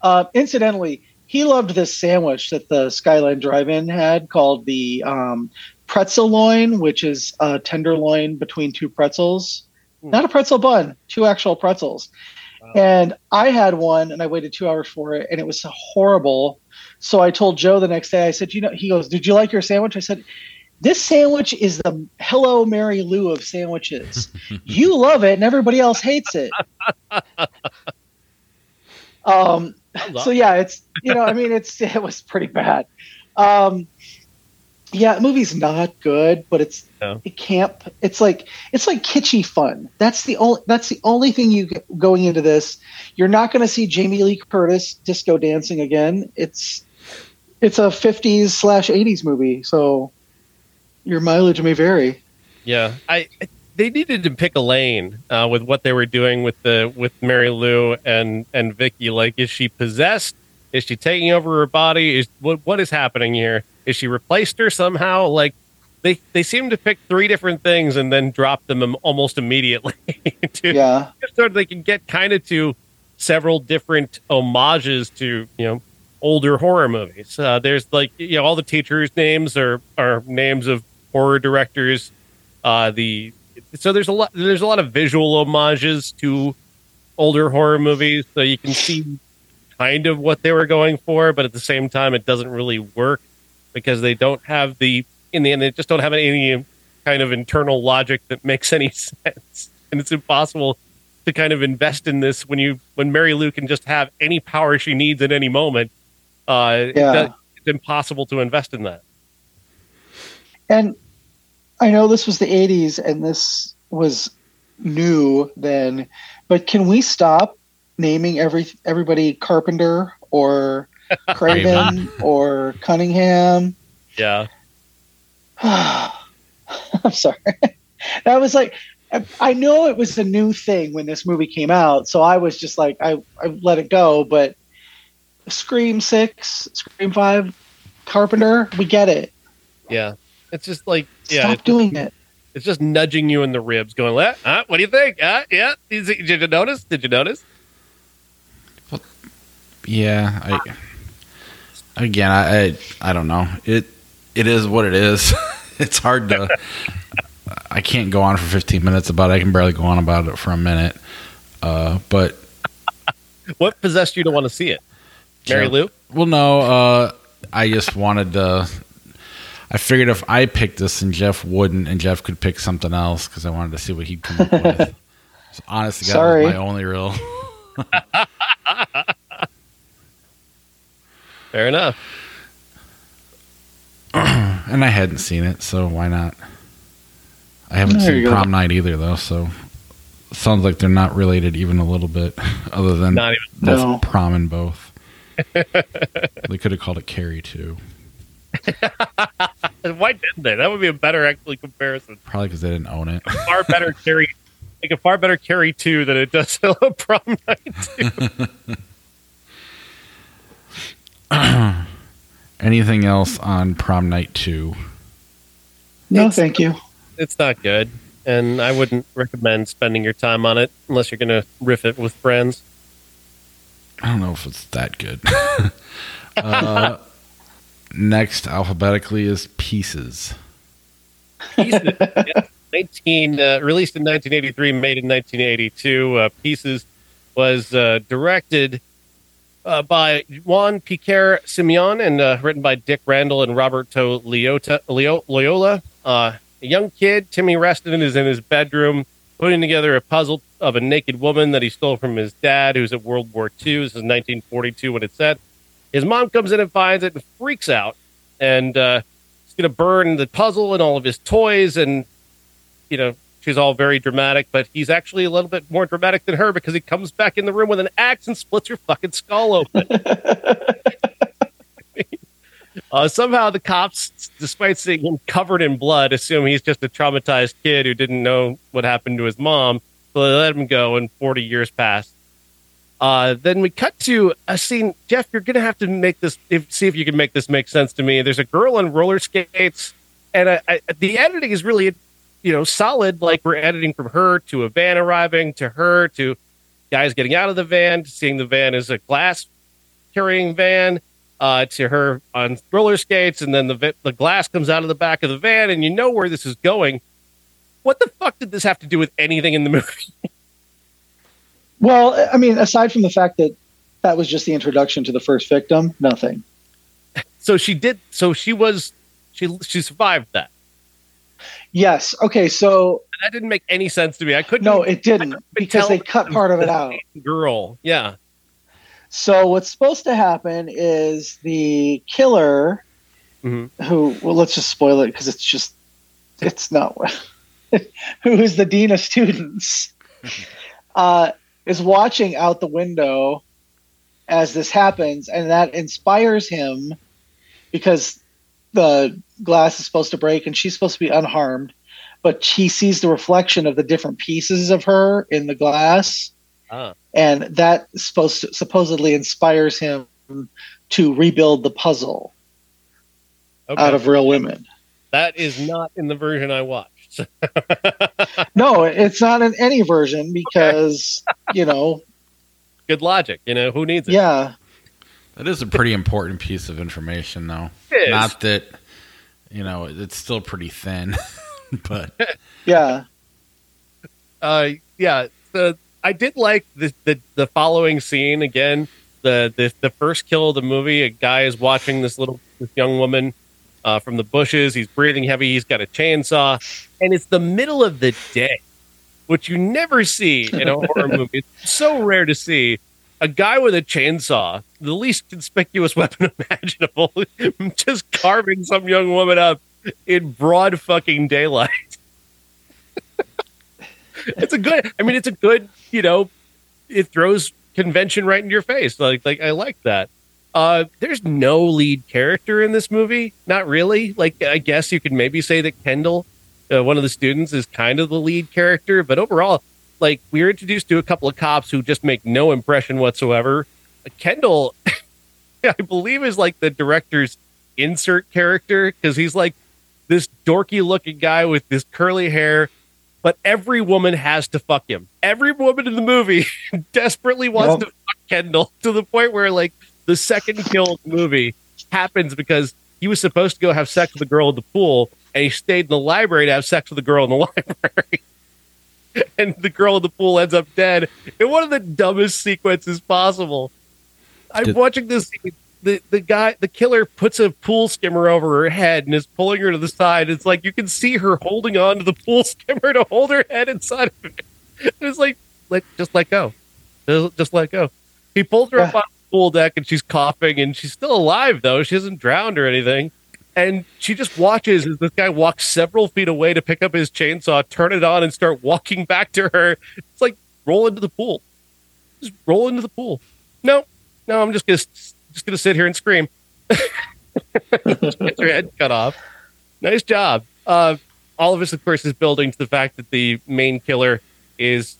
Uh, incidentally, he loved this sandwich that the Skyline Drive-In had called the um, pretzel loin, which is a tenderloin between two pretzels. Hmm. Not a pretzel bun, two actual pretzels. Wow. And I had one, and I waited two hours for it, and it was horrible. So I told Joe the next day. I said, "You know," he goes, "Did you like your sandwich?" I said, "This sandwich is the Hello Mary Lou of sandwiches. you love it, and everybody else hates it." um, so yeah, it's you know, I mean, it's it was pretty bad. Um, yeah, the movie's not good, but it's No. it can't. It's like it's like kitschy fun. That's the only that's the only thing you get going into this. You're not going to see Jamie Lee Curtis disco dancing again. It's it's a 50s slash 80s movie, so your mileage may vary. Yeah, I they needed to pick a lane uh, with what they were doing with the with Mary Lou and and Vicky. Like, is she possessed? Is she taking over her body? Is what what is happening here? Is she replaced her somehow? Like, they they seem to pick three different things and then drop them almost immediately. to, Yeah, so they can get kind of to several different homages to you know older horror movies. Uh, there's like you know all the teachers' names are are names of horror directors. Uh, the so there's a lot there's a lot of visual homages to older horror movies, so you can see kind of what they were going for, but at the same time, it doesn't really work because they don't have the in the end they just don't have any kind of internal logic that makes any sense, and it's impossible to kind of invest in this when you when Mary Lou can just have any power she needs at any moment. Uh, Yeah. it's impossible to invest in that. And I know this was the 80s and this was new then, but can we stop naming every everybody Carpenter or Craven or Cunningham? Yeah, I'm sorry. that was like I- know it was a new thing when this movie came out, so I was just like I, I let it go, but Scream 6, Scream 5, Carpenter, we get it. yeah. It's just like yeah, Stop it's, doing it. it's just nudging you in the ribs, going, "What? Huh? What do you think? Uh, yeah, Is it- did you notice? Did you notice?" Yeah, I again, I, I I don't know. It it is what it is. it's hard to. I can't go on for 15 minutes about it. I can barely go on about it for a minute. Uh, but What possessed you to want to see it, Mary Jeff- Lou? Well, no, uh, I just wanted to. I figured if I picked this and Jeff wouldn't, and Jeff could pick something else because I wanted to see what he'd come up with. So, honest to God, Sorry. was my only real. Fair enough. and I hadn't seen it, so why not? I haven't There you seen go. Prom Night either, though, so sounds like they're not related even a little bit, other than Not even. both No. prom and both. they could have called it Carrie too, Why didn't they? That would be a better actually comparison. probably because they didn't own it. Far better carry, like a far better carry two than it does a prom night two. Anything else on Prom Night two? No, It's- thank you. It's not good, and I wouldn't recommend spending your time on it unless you're going to riff it with friends. I don't know if it's that good. uh, next alphabetically is Pieces. Pieces, yeah, 19 uh, released in 1983, made in 1982. Uh, Pieces was uh, directed uh, by Juan Piquer Simeon and uh, written by Dick Randall and Roberto Leota, Leo, Loyola. Uh, a young kid, Timmy Reston, is in his bedroom putting together a puzzle of a naked woman that he stole from his dad, who's at World War II. This is 1942 when it's set. His mom comes in and finds it and freaks out, and uh, he's going to burn the puzzle and all of his toys, and you know she's all very dramatic, but he's actually a little bit more dramatic than her because he comes back in the room with an axe and splits her fucking skull open. uh, somehow the cops, despite seeing him covered in blood, assume he's just a traumatized kid who didn't know what happened to his mom. So they let him go, and 40 years pass. Uh, then we cut to a scene. Jeff, you're gonna have to make this. If, see if you can make this make sense to me. There's a girl on roller skates, and I, I, the editing is really, you know, solid. Like we're editing from her to a van arriving, to her to guys getting out of the van, to seeing the van as a glass carrying van, uh, to her on roller skates, and then the the glass comes out of the back of the van, and you know where this is going. What the fuck did this have to do with anything in the movie? Well, I mean, aside from the fact that that was just the introduction to the first victim, nothing. so she did. So she was. She she survived that. Yes. Okay. So That didn't make any sense to me. I couldn't. no, it didn't because they cut part of it out. Girl. Yeah. So what's supposed to happen is the killer, Mhm. who well, let's just spoil it because it's just it's not who is the dean of students, uh, is watching out the window as this happens, and that inspires him because the glass is supposed to break and she's supposed to be unharmed, but he sees the reflection of the different pieces of her in the glass Ah. and that supposed to, supposedly inspires him to rebuild the puzzle Okay. out of real women. that is not in the version I watched. No, it's not in any version because you know, Good logic. You know who needs it? yeah, That is a pretty important piece of information, though. It is. Not that, you know, it's still pretty thin, but yeah, uh yeah the i did like the the, the following scene again the, the the first kill of the movie a guy is watching this little this young woman uh, from the bushes. He's breathing heavy. He's got a chainsaw. And it's the middle of the day which you never see in a horror movie. It's so rare to see a guy with a chainsaw the least conspicuous weapon imaginable just carving some young woman up in broad fucking daylight. It's a good i mean it's a good you know it throws convention right in your face. Like like i like that uh there's no lead character in this movie not really like i guess you could maybe say that kendall uh, one of the students is kind of the lead character but overall like we are introduced to a couple of cops who just make no impression whatsoever Uh, kendall i believe is like the director's insert character because he's like this dorky looking guy with this curly hair but every woman has to fuck him. Every woman in the movie desperately wants Yep. to fuck Kendall to the point where like the second kill of the movie happens because he was supposed to go have sex with the girl at the pool and he stayed in the library to have sex with the girl in the library. and the girl in the pool ends up dead in one of the dumbest sequences possible. I'm Did- watching this the, the guy the killer puts a pool skimmer over her head and is pulling her to the side. It's like you can see her holding on to the pool skimmer to hold her head inside of it. It's like let just let go. Just, just let go. He pulls her up Yeah. on the pool deck and she's coughing and she's still alive though. She hasn't drowned or anything. And she just watches as this guy walks several feet away to pick up his chainsaw, turn it on, and start walking back to her. It's like roll into the pool. Just roll into the pool. No, no, I'm just gonna just gonna sit here and scream. Get your head cut off. Nice job. Uh, all of this, of course, is building to the fact that the main killer is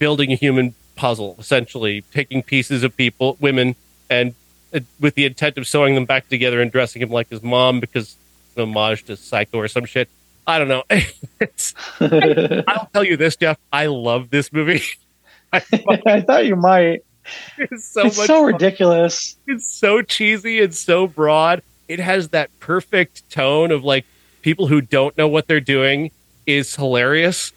building a human puzzle, essentially taking pieces of people, women, and uh, with the intent of sewing them back together and dressing him like his mom because it's an homage to Psycho or some shit. I don't know. it's, I'll tell you this, Jeff. I love this movie. I I thought you might. it's so it's much so ridiculous. it's so cheesy and so broad. It has that perfect tone of like people who don't know what they're doing is hilarious.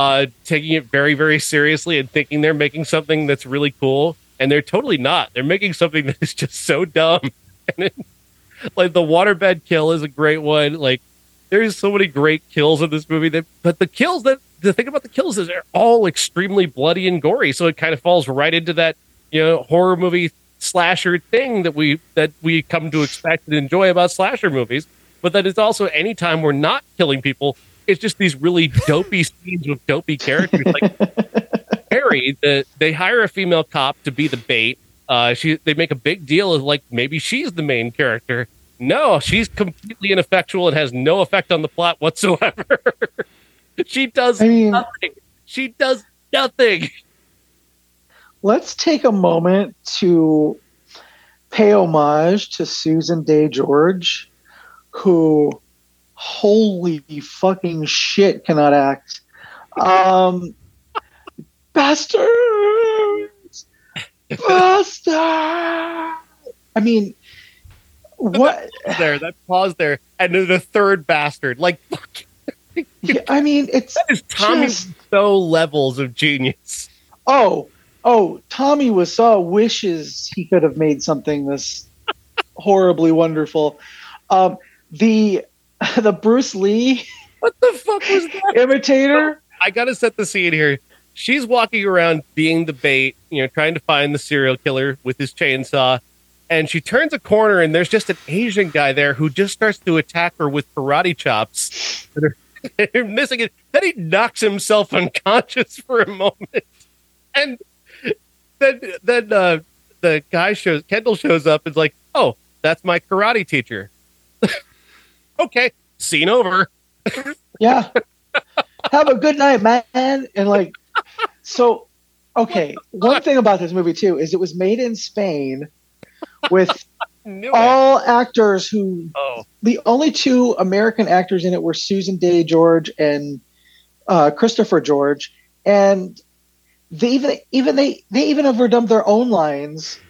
Uh, taking it very, very seriously and thinking they're making something that's really cool. and they're totally not. They're making something that is just so dumb. And it, like the waterbed kill is a great one. Like there's so many great kills in this movie that, but the kills that the thing about the kills is they're all extremely bloody and gory. So it kind of falls right into that you know horror movie slasher thing that we that we come to expect and enjoy about slasher movies. But that it's also anytime we're not killing people, it's just these really dopey scenes with dopey characters. Like Harry, the, they hire a female cop to be the bait. Uh, she they make a big deal of like maybe she's the main character. No, she's completely ineffectual and has no effect on the plot whatsoever. she does I mean- nothing. She does nothing. let's take a moment to pay homage to Susan Day George, who holy fucking shit cannot act. Um, bastards, bastards. I mean, what? There, that pause there, and then the third bastard. Like fuck, Yeah, I mean, it's that is Tommy Just- so levels of genius. Oh, oh, Tommy Wiseau wishes he could have made something this horribly wonderful. Um, the the Bruce Lee What the fuck was that? imitator. I gotta set the scene here. She's walking around being the bait, you know, trying to find the serial killer with his chainsaw. And she turns a corner and there's just an Asian guy there who just starts to attack her with karate chops. that They're missing it. Then he knocks himself unconscious for a moment. And then then uh, the guy shows Kendall shows up and is like, Oh, that's my karate teacher. Okay, scene over. Yeah. Have a good night, man. And like, so, okay. One thing about this movie too is it was made in Spain with Knew it. all actors who Oh, the only two American actors in it were Susan Day George and uh, Christopher George, and they even even they they even overdubbed their own lines,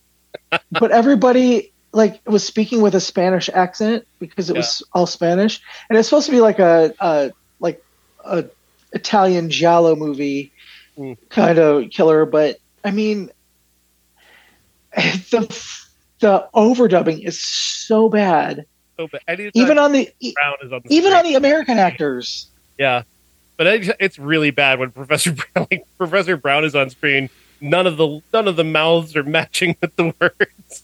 but everybody like it was speaking with a Spanish accent because it was all Spanish, and it's supposed to be like a, a like a Italian giallo movie Mm. kind of killer, but I mean the the overdubbing is so bad so bad. Even on the on the even screen. on the American actors. yeah, but it's really bad when Professor Brown, like, Professor Brown is on screen. None of the none of the mouths are matching with the words.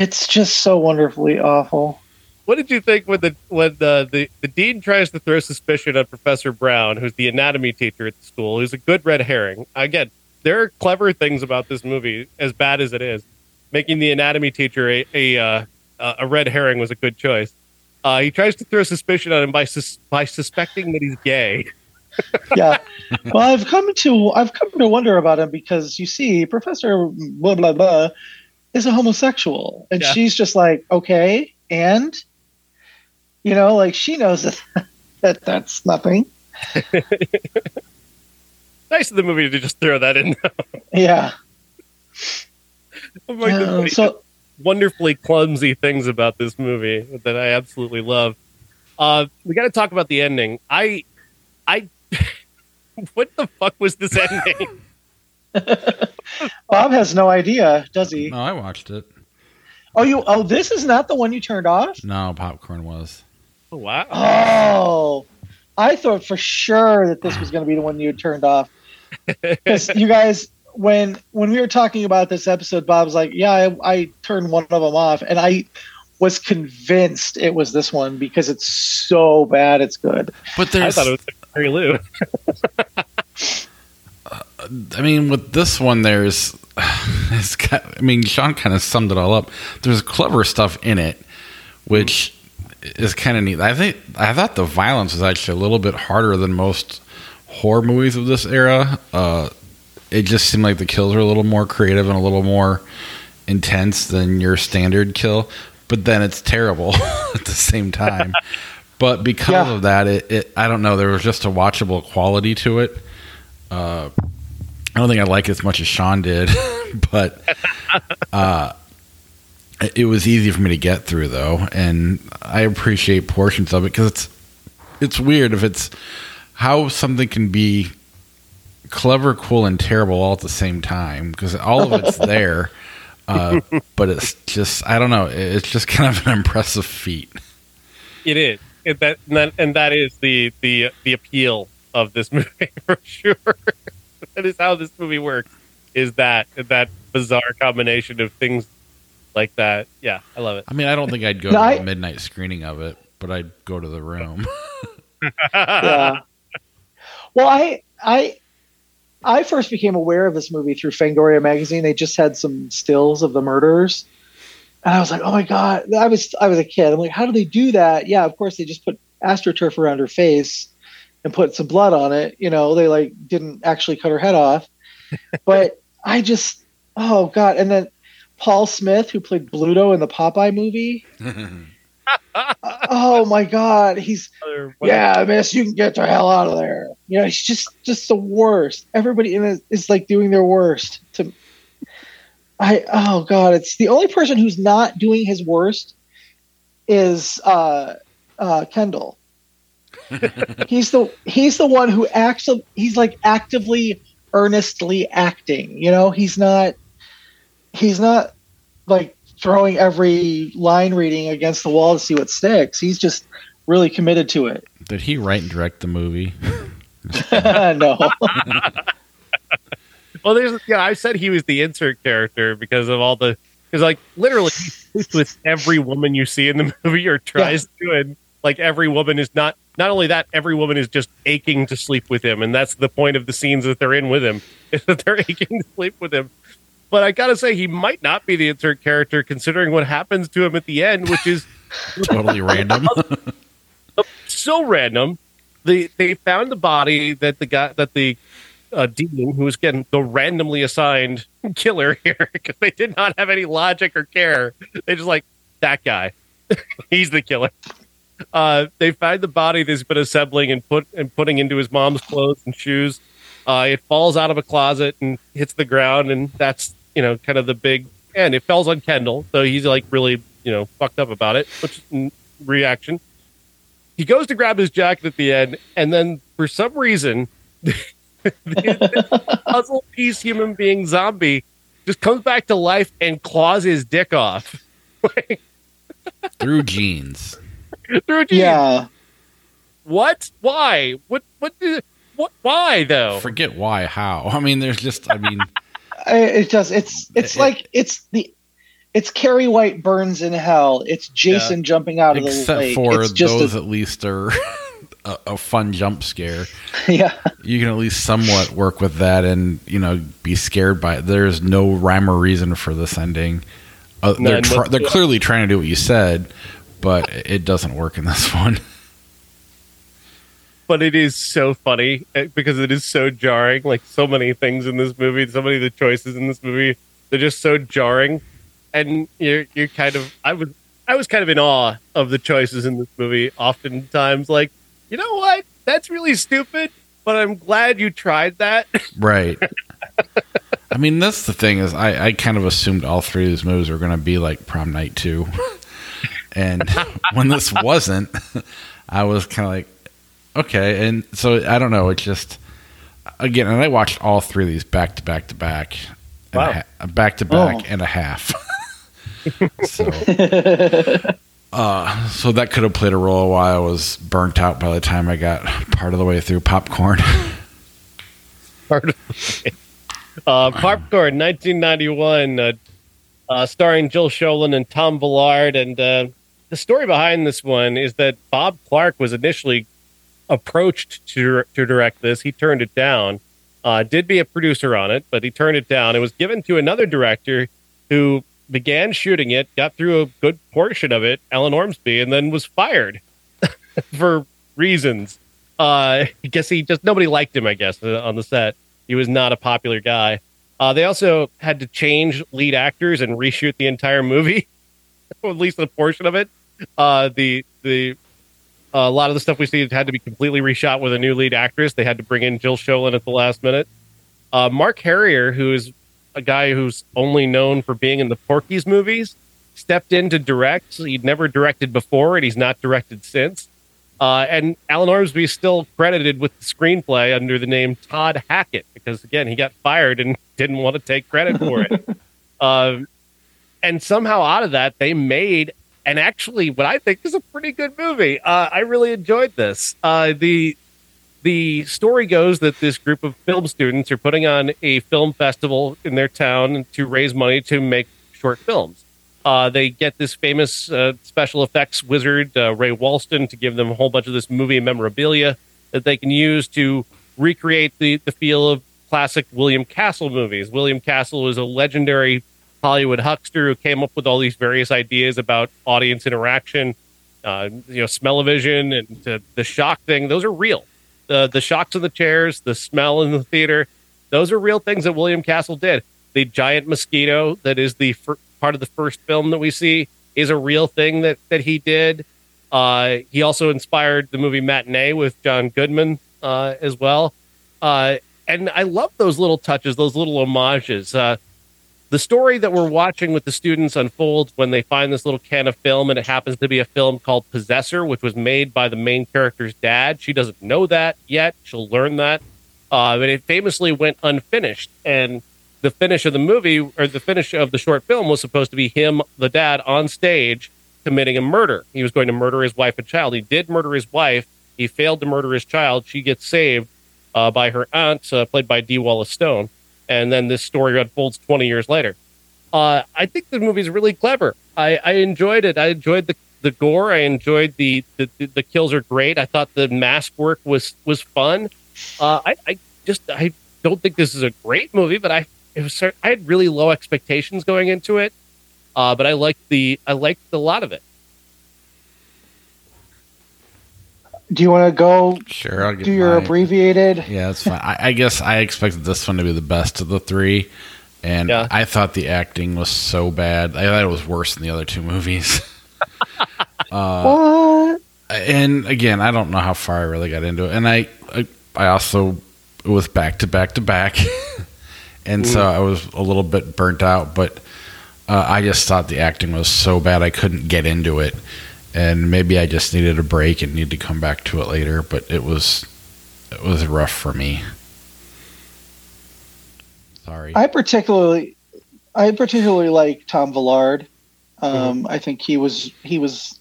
It's just so wonderfully awful. What did you think when the when the, the the dean tries to throw suspicion on Professor Brown, who's the anatomy teacher at the school, who's a good red herring? Again, there are clever things about this movie, as bad as it is. Making the anatomy teacher a a, uh, a red herring was a good choice. Uh, he tries to throw suspicion on him by sus- by suspecting that he's gay. Yeah. well, I've come to I've come to wonder about him because you see, Professor blah blah blah is a homosexual, and Yeah. she's just like, okay, and you know, like she knows that that that's nothing. Nice of the movie to just throw that in. Yeah. Among the Uh, so wonderfully clumsy things about this movie that I absolutely love. Uh, we got to talk about the ending. I, I, what the fuck was this ending? Bob has no idea, does he? No, I watched it. Oh, you. Oh, this is not the one you turned off. No, popcorn was. Oh, wow. Oh, I thought for sure that this was going to be the one you had turned off. Because you guys, when when we were talking about this episode, Bob was like, "Yeah, I, I turned one of them off," and I was convinced it was this one because it's so bad, it's good. But I there's, thought it was Mary Lou. I mean, with this one, there's, it's got, I mean, Sean kind of summed it all up. There's clever stuff in it, which is kind of neat. I think I thought the violence was actually a little bit harder than most horror movies of this era. Uh, it just seemed like the kills were a little more creative and a little more intense than your standard kill. But then it's terrible at the same time. but because Yeah. of that, it, it I don't know. There was just a watchable quality to it. Uh, I don't think I like it as much as Sean did, but uh, it- was easy for me to get through though, and I appreciate portions of it because it's it's weird if it's how something can be clever, cool, and terrible all at the same time because all of it's there. Uh, but it's just I don't know. It's just kind of an impressive feat. It is. It, that, and that and that is the the the appeal of this movie for sure. that is how this movie works. Is that that bizarre combination of things like that? Yeah, I love it. I mean, I don't think I'd go No, to I- a midnight screening of it, but I'd go to the room. yeah. Well, I I I first became aware of this movie through Fangoria magazine. They just had some stills of the murders, and I was like, "Oh my god!" I was I was a kid. I'm like, "How do they do that?" Yeah, of course they just put astroturf around her face and put some blood on it. You know, they like didn't actually cut her head off. but I just, oh god! And then Paul Smith, who played Bluto in the Popeye movie. oh my god, he's Or what- yeah, miss, you can get the hell out of there. You know, he's just just the worst. Everybody in it is like doing their worst to. I oh god, it's the only person who's not doing his worst is uh, uh, Kendall. He's the he's the one who acts. He's like actively, earnestly acting. You know, he's not. He's not like throwing every line reading against the wall to see what sticks. He's just really committed to it. Did he write and direct the movie? no. Well, there's yeah. I said he was the insert character because of all the because like literally he with every woman you see in the movie or tries to, and like every woman is not. Not only that, every woman is just aching to sleep with him, and that's the point of the scenes that they're in with him is that they're aching to sleep with him. But I gotta say, he might not be the insert character considering what happens to him at the end, which is totally random. so random. They they found the body that the guy that the uh, demon who was getting the randomly assigned killer here because they did not have any logic or care. They just like that guy. He's the killer. Uh, they find the body that's been assembling and put and putting into his mom's clothes and shoes. Uh, it falls out of a closet and hits the ground, and that's you know kind of the big and it falls on Kendall, so he's like really you know fucked up about it, which reaction he goes to grab his jacket at the end, and then for some reason, the puzzle piece human being zombie just comes back to life and claws his dick off. Through jeans. Through a jeans. Yeah. What? Why? What? What? What? Why though? Forget why, how. I mean, there's just, I mean, I- It does. It's it's It- like it's the it's Carrie White burns in hell. It's Jason jumping out of the except lake. for it's just those a, at least are a, a fun jump scare. yeah. You can at least somewhat work with that and, you know, be scared by it. There's no rhyme or reason for this ending. Uh, they're, None tr- they're clearly trying to do what you said, but it doesn't work in this one. but it is so funny eh, because it is so jarring. Like so many things in this movie, so many of the choices in this movie, they're just so jarring, and you're you're kind of I was I was kind of in awe of the choices in this movie. Oftentimes, like you know what, that's really stupid, but I'm glad you tried that. Right. I mean, that's the thing is, I, I kind of assumed all three of these movies were going to be like Prom Night Two, and when this wasn't, I was kind of like, okay. And so I don't know. It's just again, and I watched all three of these back to back to back, and Wow. ha- back to back Oh. and a half. so, uh, so that could have played a role why I was burnt out by the time I got part of the way through popcorn. Part Uh, Popcorn, 1991, uh, uh, starring Jill Schoelen and Tom Villard. And uh, the story behind this one is that Bob Clark was initially approached to to direct this. He turned it down. Uh, did be a producer on it, but he turned it down. It was given to another director who began shooting it, got through a good portion of it, Alan Ormsby, and then was fired for reasons. Uh, I guess he just nobody liked him. I guess uh, on the set, he was not a popular guy. Uh, they also had to change lead actors and reshoot the entire movie, or at least a portion of it. Uh, the the a lot of the stuff we see had to be completely reshot with a new lead actress. They had to bring in Jill Schoelen at the last minute. Uh, Mark Herrier, who is a guy who's only known for being in the Porky's movies, stepped in to direct. He'd never directed before, and he's not directed since. Uh, and Alan Ormsby is still credited with the screenplay under the name Tod Hackett because, again, he got fired and didn't want to take credit for it. uh, and somehow out of that, they made and actually what I think is a pretty good movie. Uh, I really enjoyed this. Uh, the the story goes that this group of film students are putting on a film festival in their town to raise money to make short films. Uh, they get this famous uh, special effects wizard, uh, Ray Walston, to give them a whole bunch of this movie memorabilia that they can use to recreate the, the feel of classic William Castle movies. William Castle is a legendary Hollywood huckster who came up with all these various ideas about audience interaction, uh, you know, smell-o-vision and the shock thing. Those are real. The the shocks in the chairs, the smell in the theater, those are real things that William Castle did. The giant mosquito that is the fir- part of the first film that we see is a real thing that that he did. Uh, he also inspired the movie Matinee with John Goodman uh, as well. Uh, and I love those little touches, those little homages. Uh, the story that we're watching with the students unfolds when they find this little can of film, and it happens to be a film called Possessor, which was made by the main character's dad. She doesn't know that yet. She'll learn that. Uh, but it famously went unfinished. And the finish of the movie, or the finish of the short film, was supposed to be him, the dad, on stage committing a murder. He was going to murder his wife and child. He did murder his wife. He failed to murder his child. She gets saved uh, by her aunt, uh, played by Dee Wallace Stone and then this story unfolds 20 years later. Uh, I think the movie's really clever. I, I enjoyed it. I enjoyed the, the gore. I enjoyed the, the the kills are great. I thought the mask work was was fun. Uh, I, I just I don't think this is a great movie, but I it was I had really low expectations going into it. Uh, but I liked the I liked a lot of it. Do you want to go? Sure, I'll do your abbreviated. Yeah, that's fine. I, I, guess I expected this one to be the best of the three, and yeah. I thought the acting was so bad. I thought it was worse than the other two movies. uh, what? And again, I don't know how far I really got into it, and I, I, I also it was back to back to back, and so I was a little bit burnt out. But uh, I just thought the acting was so bad I couldn't get into it and maybe I just needed a break and need to come back to it later. But it was it was rough for me. Sorry. I particularly I particularly like Tom Villard. Um, mm-hmm. I think he was he was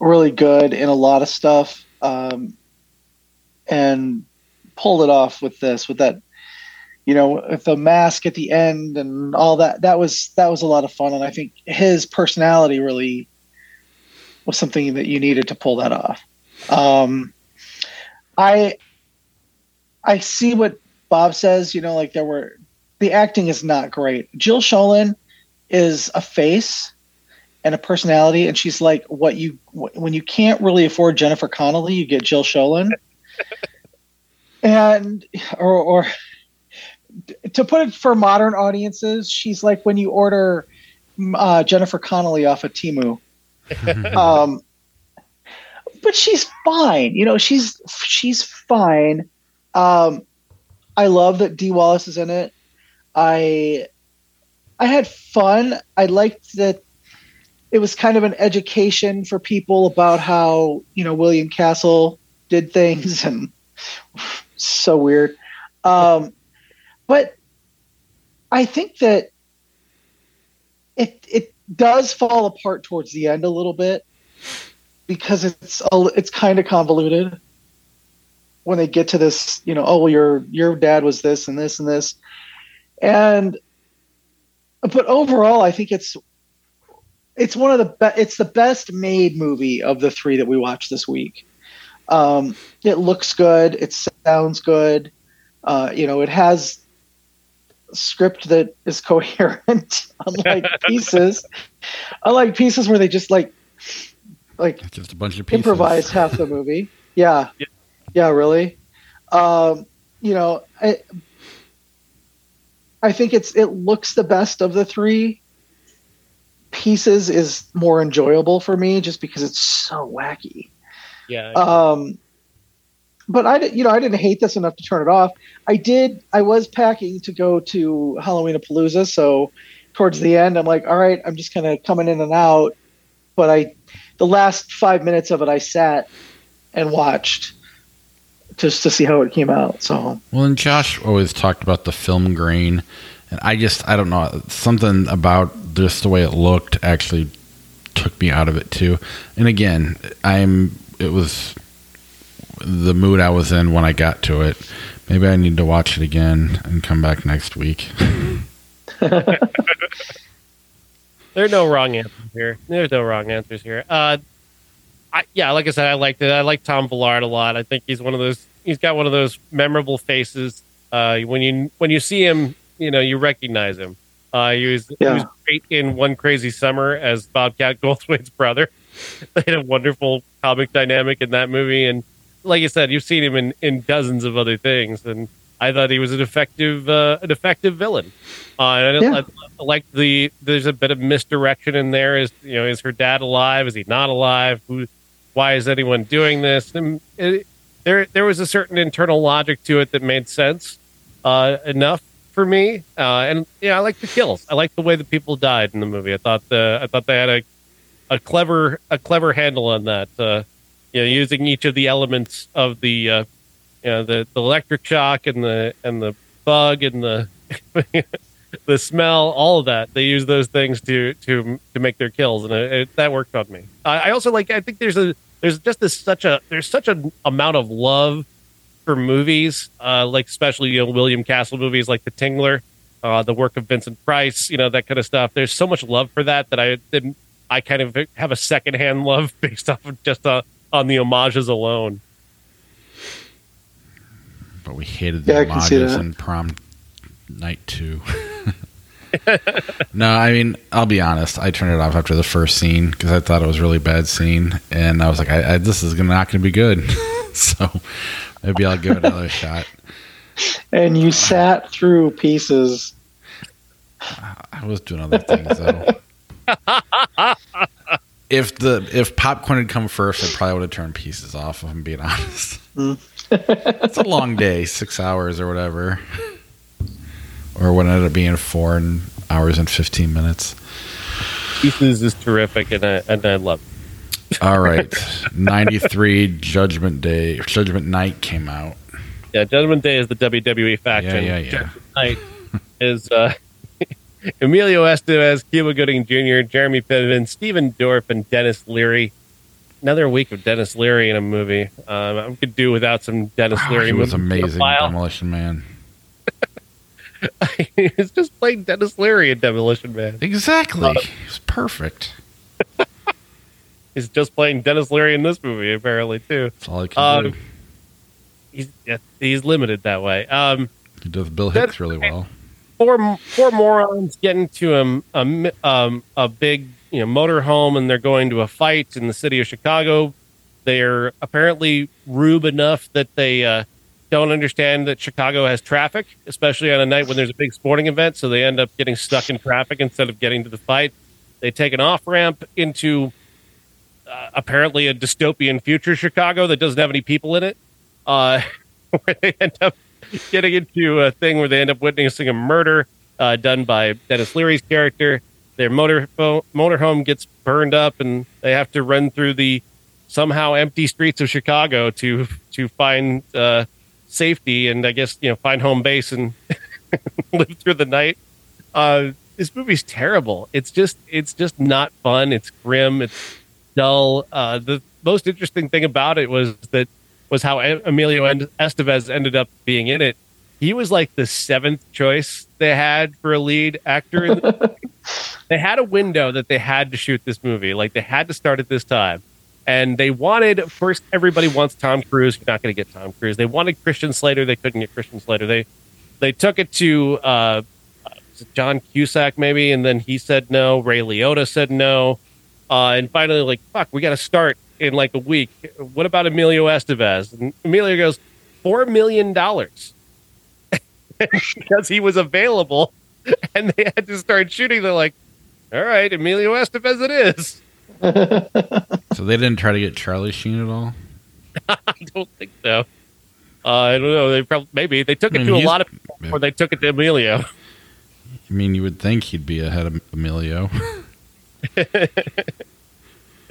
really good in a lot of stuff, um, and pulled it off with this with that you know with the mask at the end and all that that was that was a lot of fun and i think his personality really was something that you needed to pull that off. Um, I I see what Bob says. You know, like there were the acting is not great. Jill Schoelen is a face and a personality, and she's like what you when you can't really afford Jennifer Connelly, you get Jill Schoelen, and or or to put it for modern audiences, she's like when you order uh, Jennifer Connelly off of Temu. um, but she's fine. You know, she's she's fine. Um, I love that Dee Wallace is in it. I I had fun. I liked that it was kind of an education for people about how you know William Castle did things and so weird. Um, but I think that it it does fall apart towards the end a little bit because it's a, it's kind of convoluted when they get to this you know oh your your dad was this and this and this. And but overall i think it's it's one of the be- it's the best made movie of the three that we watched this week. Um, it looks good. It sounds good. Uh, you know it has script that is coherent, unlike pieces. unlike pieces where they just like like just a bunch of pieces. improvise half the movie. Yeah, yeah, yeah really. Um, you know, I, I think it's it looks the best of the three. Pieces is more enjoyable for me just because it's so wacky. Yeah. Um, but I, you know, I didn't hate this enough to turn it off. I did. I was packing to go to Halloween Palooza, so towards the end, I'm like, all right, I'm just kind of coming in and out. But I, the last five minutes of it, I sat and watched just to see how it came out. So Well, and Josh always talked about the film grain, and I just I don't know something about just the way it looked actually took me out of it too. And again, I'm it was the mood I was in when I got to it. Maybe I need to watch it again and come back next week. There are no wrong answers here. There's no wrong answers here. Uh, I, yeah, like I said, I liked it. I like Tom Villard a lot. I think he's one of those. He's got one of those memorable faces. Uh, when you when you see him, you know you recognize him. Uh, he was he was great in One Crazy Summer as Bobcat Goldthwait's brother. they had a wonderful comic dynamic in that movie, and like you said, you've seen him in, in dozens of other things. And I thought he was an effective uh, an effective villain. Uh, and I, Yeah. I, I like the there's a bit of misdirection in there. Is you know is her dad alive? Is he not alive? Who? Why is anyone doing this? And it, there there was a certain internal logic to it that made sense uh, enough for me. Uh, and yeah, I like the kills. I like the way the people died in the movie. I thought the I thought they had a a clever a clever handle on that. You know, using each of the elements of the uh, you know the, the electric shock and the and the bug and the the smell, all of that. They use those things to to to make their kills, and it, it, that worked on me. I, I also like. I think there's a there's just this such a there's such an amount of love for movies, uh, like especially you know William Castle movies like The Tingler, uh, the work of Vincent Price, you know that kind of stuff. There's so much love for that that I I kind of have a secondhand love based off of just uh, on the homages alone. but we hated the Yeah, I can see homages in prom night two. no, I mean I'll be honest. I turned it off after the first scene because I thought it was a really bad scene, and I was like, I, I, "This is gonna, not going to be good." so maybe I'll give it another shot. and you sat through pieces. I was doing other things though. If the if popcorn had come first, I probably would have turned pieces off. If I'm being honest, Mm. it's a long day, six hours or whatever, or what ended up being four and hours and fifteen minutes. Pieces is terrific, and I and I love. It. All right, ninety three Judgment Day, Judgment Night came out. Yeah, Judgment Day is the WWE faction. Yeah, yeah, yeah. Judgment Night is uh, Emilio Estevez, Cuba Gooding Jr., Jeremy Piven, Stephen Dorff, and Denis Leary. Another week of Denis Leary in a movie. Um, I could do without some Denis Wow, Leary. he was movies for a amazing. Demolition Man. He's just playing Denis Leary in Demolition Man. Exactly, he was perfect. He's just playing Denis Leary in this movie, apparently too. That's all he can Um, do. He's he's limited that way. Um, He does Bill Hicks really well. Four four morons get into a a, um, a big you know motorhome and they're going to a fight in the city of Chicago. They're apparently rube enough that they uh, don't understand that Chicago has traffic, especially on a night when there's a big sporting event. So they end up getting stuck in traffic instead of getting to the fight. They take an off ramp into uh, apparently a dystopian future Chicago that doesn't have any people in it, uh, where they end up getting into a thing where they end up witnessing a murder uh, done by Denis Leary's character. Their motor motorhome gets burned up, and they have to run through the somehow empty streets of Chicago to to find uh, safety and I guess you know find home base and live through the night. Uh, this movie's terrible. It's just it's just not fun. It's grim. It's dull. Uh, the most interesting thing about it was that was how Emilio Estevez ended up being in it. He was like the seventh choice they had for a lead actor. In the- they had a window that they had to shoot this movie. Like they had to start at this time. And they wanted first everybody wants Tom Cruise. You're not going to get Tom Cruise. They wanted Christian Slater. They couldn't get Christian Slater. They they took it to uh, John Cusack maybe, and then he said no. Ray Liotta said no, uh, and finally like fuck, we got to start in like a week. What about Emilio Estevez? And Emilio goes four million dollars because he was available, and they had to start shooting. They're like, all right, Emilio Estevez, it is. So they didn't try to get Charlie Sheen at all. I don't think so. Uh, I don't know. They probably maybe they took I it to a lot of people before they took it to Emilio. I mean, you would think he'd be ahead of Emilio.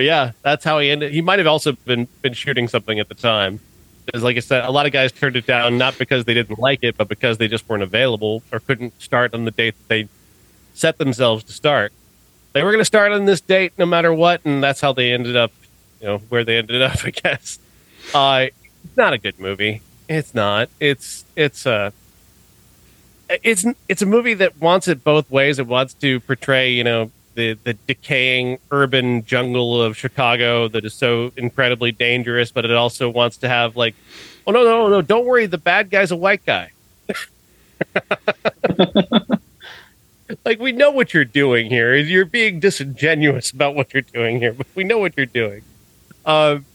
But yeah, that's how he ended. He might have also been been shooting something at the time. Because, like I said, a lot of guys turned it down not because they didn't like it, but because they just weren't available or couldn't start on the date that they set themselves to start. They were going to start on this date no matter what, and that's how they ended up, you know, where they ended up. I guess. Uh, it's not a good movie. It's not. It's it's a. It's it's a movie that wants it both ways. It wants to portray, you know, the the decaying urban jungle of Chicago that is so incredibly dangerous, but it also wants to have like, oh no no no, don't worry, the bad guy's a white guy. like we know what you're doing here. You're being disingenuous about what you're doing here, but we know what you're doing. Um,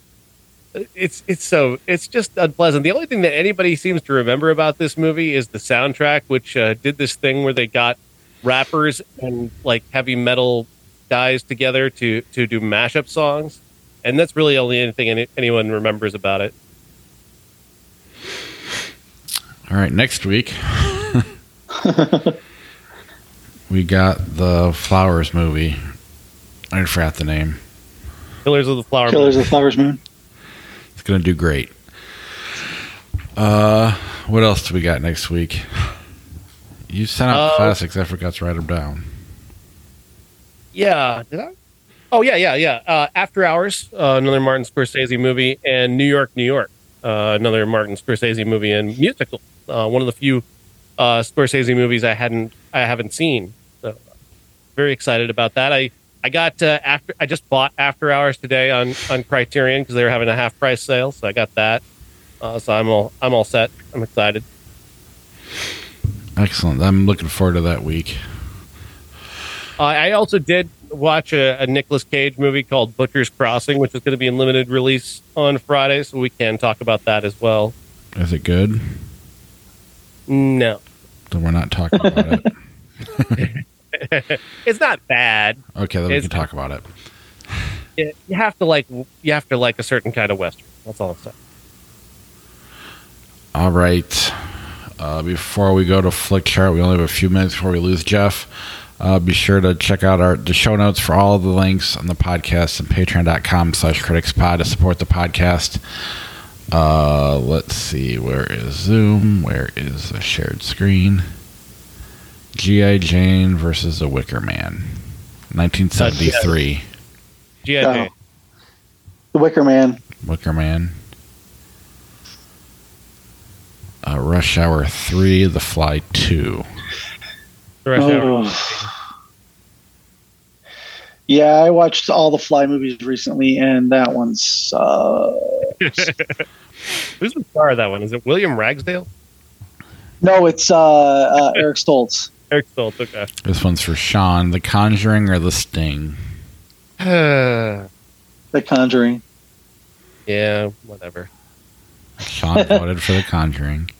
it's it's so it's just unpleasant. The only thing that anybody seems to remember about this movie is the soundtrack, which uh, did this thing where they got rappers and like heavy metal guys together to to do mashup songs, and that's really only anything any, anyone remembers about it. All right, next week we got the Flowers movie. I forgot the name. Killers of the Flower. Killers Moon. of the Flowers Moon. It's gonna do great. Uh, what else do we got next week? You sent out Uh, classics. I forgot to write them down. Yeah, did I? Oh yeah, yeah, yeah. Uh, After Hours, uh, another Martin Scorsese movie, and New York, New York, uh, another Martin Scorsese movie and musical. Uh, one of the few uh, Scorsese movies I hadn't I haven't seen. So very excited about that. I I got uh, after I just bought After Hours today on on Criterion because they were having a half price sale, so I got that. Uh, so I'm all I'm all set. I'm excited. Excellent. I'm looking forward to that week. Uh, I also did watch a, a Nicolas Cage movie called Butcher's Crossing, which is going to be in limited release on Friday, so we can talk about that as well. Is it good? No, Then we're not talking about it. it's not bad. Okay, then we It's- can talk about it. You you have to like you have to like a certain kind of western. That's all I'm saying. All right. Uh, before we go to Flickchart, we only have a few minutes before we lose Jeff. Uh, be sure to check out our the show notes for all the links on the podcast and patreon.com slash criticspod to support the podcast. Uh, let's see. Where is Zoom? Where is the shared screen? G.I. Jane versus the Wicker Man. 1973. G.I. Jane. The Wicker Man. Wicker Man. Uh, Rush Hour 3, The Fly 2. The Rush Hour. Oh. Yeah, I watched all the Fly movies recently, and that one's uh, Who's the star of that one? Is it William Ragsdale? no, it's uh, uh, Eric Stoltz. Eric Stoltz. Okay. This one's for Sean. The Conjuring or The Sting? The Conjuring. Yeah, whatever. Sean voted for The Conjuring.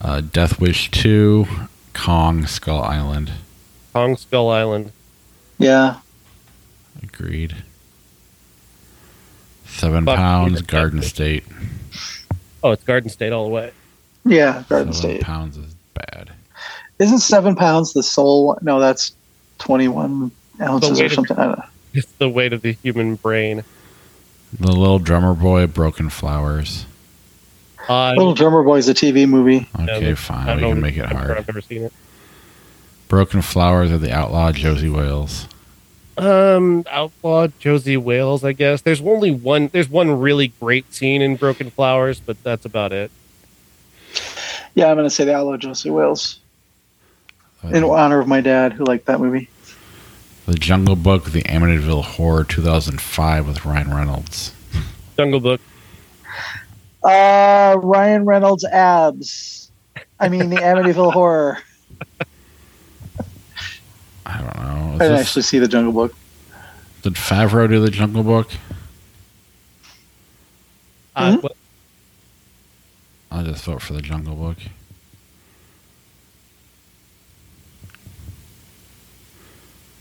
Uh, Death Wish 2, Kong, Skull Island. Kong Skull Island. Yeah, Agreed. Seven Fuck, pounds, yeah. Garden State. Oh, it's Garden State all the way. yeah, Garden Seven State. pounds is bad. Isn't seven pounds the soul? No, that's twenty-one ounces or something. I. It's the weight of the human brain. The Little Drummer Boy, Broken Flowers. Uh, Little Drummer Boy's a TV movie. Okay, I fine. don't We know can make it I'm sure hard. I've never seen it. Broken Flowers or The Outlaw Josey Wales. Um, Outlaw Josey Wales, I guess. There's only one. There's one really great scene in Broken Flowers, but that's about it. Yeah, I'm gonna say the Outlaw Josey Wales in honor of my dad who liked that movie. The Jungle Book, The Amityville Horror 2005 with Ryan Reynolds. Jungle Book. Uh, Ryan Reynolds abs. I mean the Amityville Horror. I don't know. Is I didn't this- actually see the Jungle Book. did Favreau do The Jungle Book? Uh, what- I'll just vote for The Jungle Book.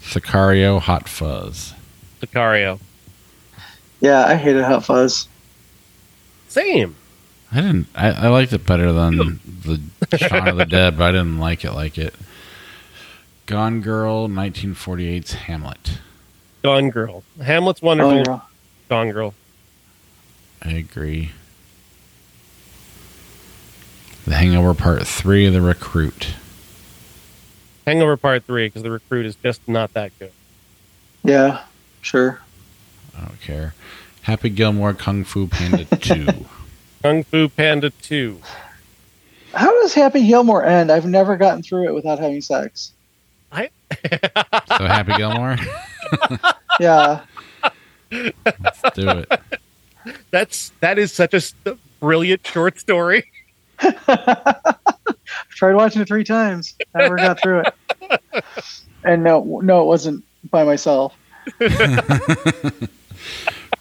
Sicario, Hot Fuzz. Sicario. Yeah, I hated Hot Fuzz. Same. I didn't. I, I liked it better than the Shaun of the Dead, but I didn't like it like it. Gone Girl, 1948's Hamlet. Gone Girl. Hamlet's Oh, wonderful. yeah. Gone Girl. I agree. The Hangover Part 3, of The Recruit. Hangover Part Three because the recruit is just not that good. yeah, sure. I don't care. Happy Gilmore Kung Fu Panda 2. Kung Fu Panda Two. How does Happy Gilmore end? I've never gotten through it without having sex. so Happy Gilmore? Yeah. Let's do it. That's that is such a st- brilliant short story. I tried watching it three times. Never got through it. And no, no, it wasn't by myself.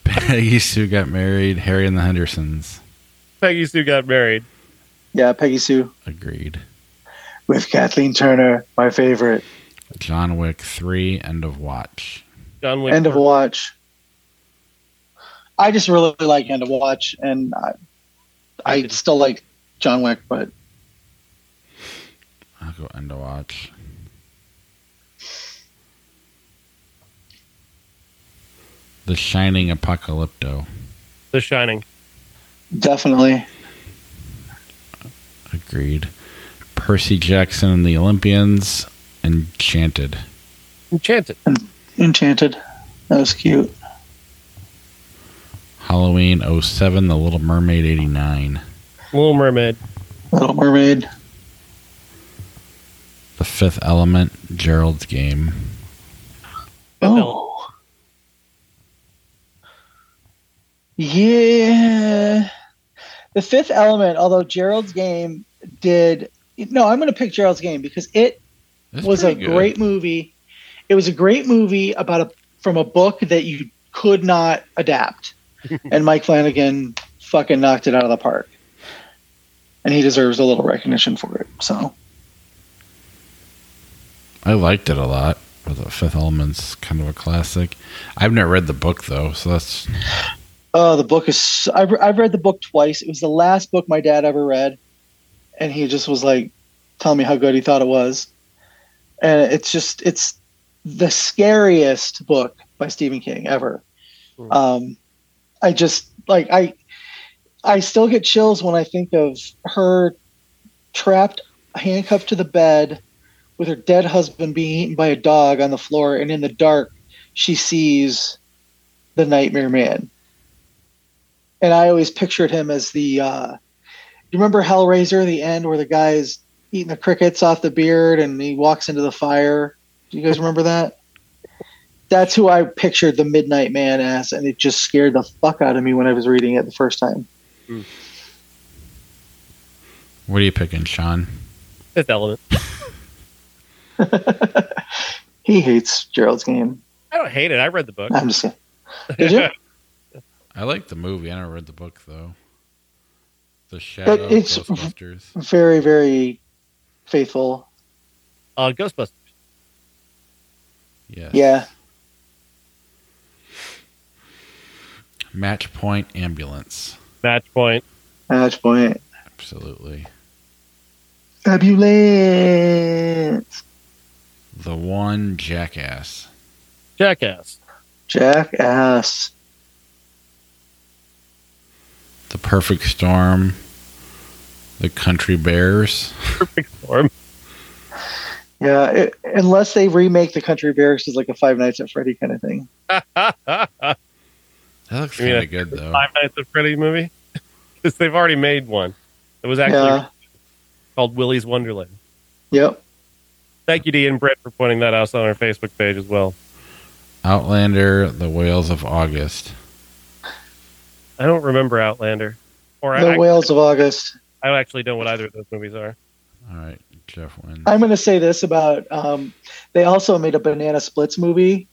Peggy Sue got married. Harry and the Hendersons. Peggy Sue got married. Yeah, Peggy Sue Agreed. with Kathleen Turner, my favorite. John Wick 3, End of Watch. John Wick. End of Watch. I just really like End of Watch, and I, I still like John Wick, but I'll go End of Watch. The Shining Apocalypto. The Shining. definitely. Agreed. Percy Jackson and the Olympians. Enchanted. Enchanted. Enchanted. That was cute. Halloween 07, The Little Mermaid 89. Little Mermaid. Little Mermaid. The Fifth Element, Gerald's Game. Oh. Yeah. The fifth element, although Gerald's game did no, I'm gonna pick Gerald's game because it That's was a good. great movie. It was a great movie about a from a book that you could not adapt. and Mike Flanagan fucking knocked it out of the park. And he deserves a little recognition for it. So I liked it a lot. The Fifth Element's kind of a classic. I've never read the book though, so that's Oh, the book is. I've, I've read the book twice. It was the last book my dad ever read, and he just was like, telling me how good he thought it was. And it's just, it's the scariest book by Stephen King ever. Hmm. Um, I just like I, I still get chills when I think of her trapped, handcuffed to the bed, with her dead husband being eaten by a dog on the floor, and in the dark, she sees the Nightmare Man and I always pictured him as the. Uh, you remember Hellraiser, the end where the guy's eating the crickets off the beard and he walks into the fire? Do you guys remember that? That's who I pictured the Midnight Man as, and it just scared the fuck out of me when I was reading it the first time. what are you picking, Sean? Fifth Element. he hates Gerald's game. I don't hate it. I read the book. I'm just kidding. Did you? I like the movie. I never read the book though. The Shadow But it's- Ghostbusters. Very, very faithful. uh, Ghostbusters. Yes. Yeah. Match Point Ambulance. Match Point. Match point. Absolutely. Ambulance. The One Jackass. Jackass. Jackass. The Perfect Storm. The Country Bears. Perfect Storm. Yeah, it, unless they remake the Country Bears as like a Five Nights at Freddy kind of thing. That looks You kind of good though. Five Nights at Freddy movie. Because they've already made one. It was actually Yeah. called Willy's Wonderland. Yep. Thank you to Ian Britt for pointing that out on our Facebook page as well. Outlander. The Whales of August. I don't remember Outlander. Or The I, Whales of August. I actually don't know what either of those movies are. All right, Jeff wins. I'm going to say this about. Um, they also made a Banana Splits movie.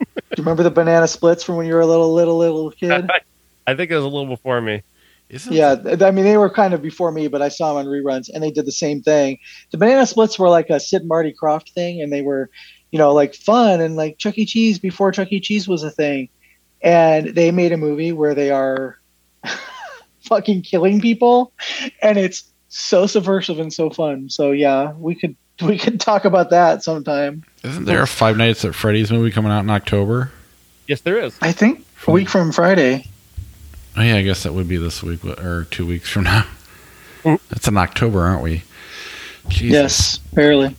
Do you remember the Banana Splits from when you were a little, little, little kid? I think it was a little before me. Isn't Yeah, th- I mean they were kind of before me, but I saw them on reruns, and they did the same thing. The Banana Splits were like a Sid and Marty Krofft thing, and they were, you know, like fun and like Chuck E. Cheese before Chuck E. Cheese was a thing. And they made a movie where they are fucking killing people, and it's so subversive and so fun. So yeah, we could we could talk about that sometime. Isn't there a Five Nights at Freddy's movie coming out in October? Yes, there is. I think a week from Friday. Oh yeah, I guess that would be this week or two weeks from now. It's in October, aren't we? Jesus. Yes, barely.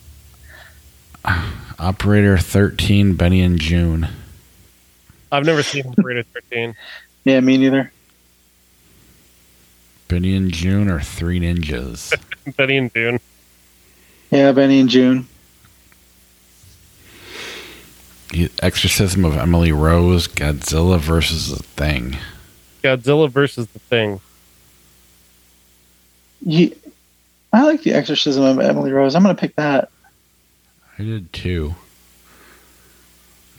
Operator thirteen, Benny and Joon. I've never seen Operator 13. Yeah, me neither. Benny and Joon are three ninjas. Benny and Joon. Yeah, Benny and Joon. The Exorcism of Emily Rose, Godzilla versus the Thing. Godzilla versus the Thing. You, I like the Exorcism of Emily Rose. I'm going to pick that. I did too.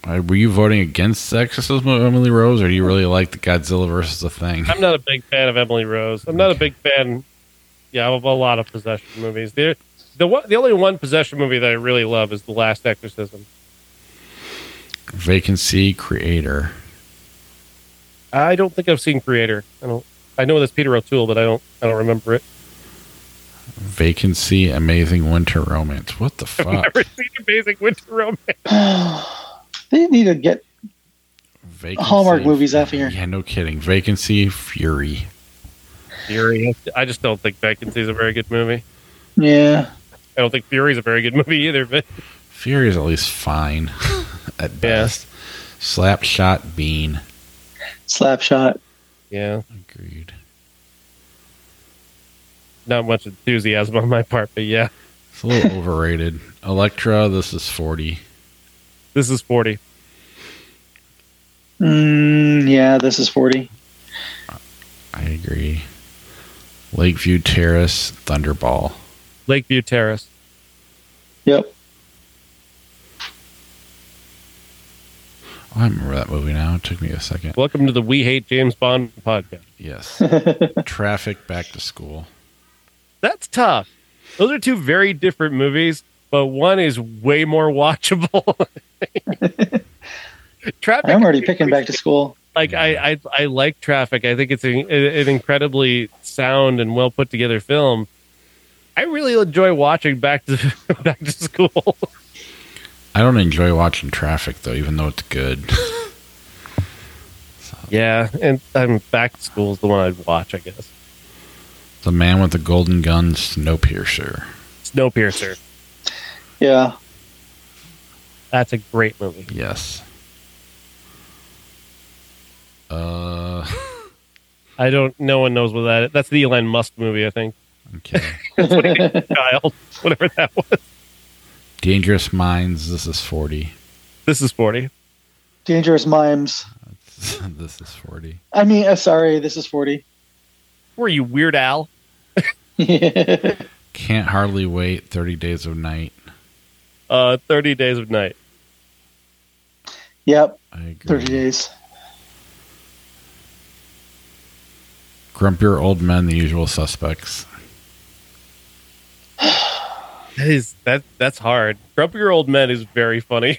Uh, Were you voting against the Exorcism of Emily Rose, or do you really like the Godzilla versus the Thing? I'm not a big fan of Emily Rose. I'm not a big fan, yeah, of a lot of possession movies. The the one, the only one possession movie that I really love is The Last Exorcism. Vacancy Creator. I don't think I've seen Creator. I don't. I know that's Peter O'Toole, but I don't. I don't remember it. Vacancy Amazing Winter Romance. What the I've fuck? never seen Amazing Winter Romance. they need to get Vacancy. Hallmark movies off here. Yeah, no kidding. Vacancy Fury. Fury. I just don't think Vacancy is a very good movie. Yeah. I don't think Fury is a very good movie either. But Fury is at least fine at best. Slap Shot Bean. Slapshot. yeah, Agreed. not much enthusiasm on my part. But yeah, It's a little overrated. Elektra, this is 40. This is forty. Mm, yeah, this is 40. I agree. Lakeview Terrace, Thunderball. Lakeview Terrace. Yep. Oh, I remember that movie now. It took me a second. Welcome to the We Hate James Bond podcast. Yes. Traffic Back to School. That's tough. Those are two very different movies, but one is way more watchable. Traffic. I'm already picking back to school. Like I, I, I like Traffic. I think it's a, an incredibly sound and well put together film. I really enjoy watching Back to Back to School. I don't enjoy watching Traffic, though, even though it's good. yeah, and I'm Back to School is the one I'd watch. I guess the Man with the Golden Gun, Snowpiercer. Snowpiercer. Yeah. That's a great movie. Yes. Uh, I don't. No one knows what that. Is. That's the Elon Musk movie. I think. okay. Child, whatever that was. Dangerous Minds, this is 40. This is forty. Dangerous Mimes. this is 40. I mean, uh, sorry, this is 40. Were you Weird Al? Can't Hardly Wait, 30 Days of Night. Uh, Thirty Days of Night. yep, I agree. 30 days. Grumpier Old Men, The Usual Suspects. That is that that's hard. Grumpier Old Men is very funny.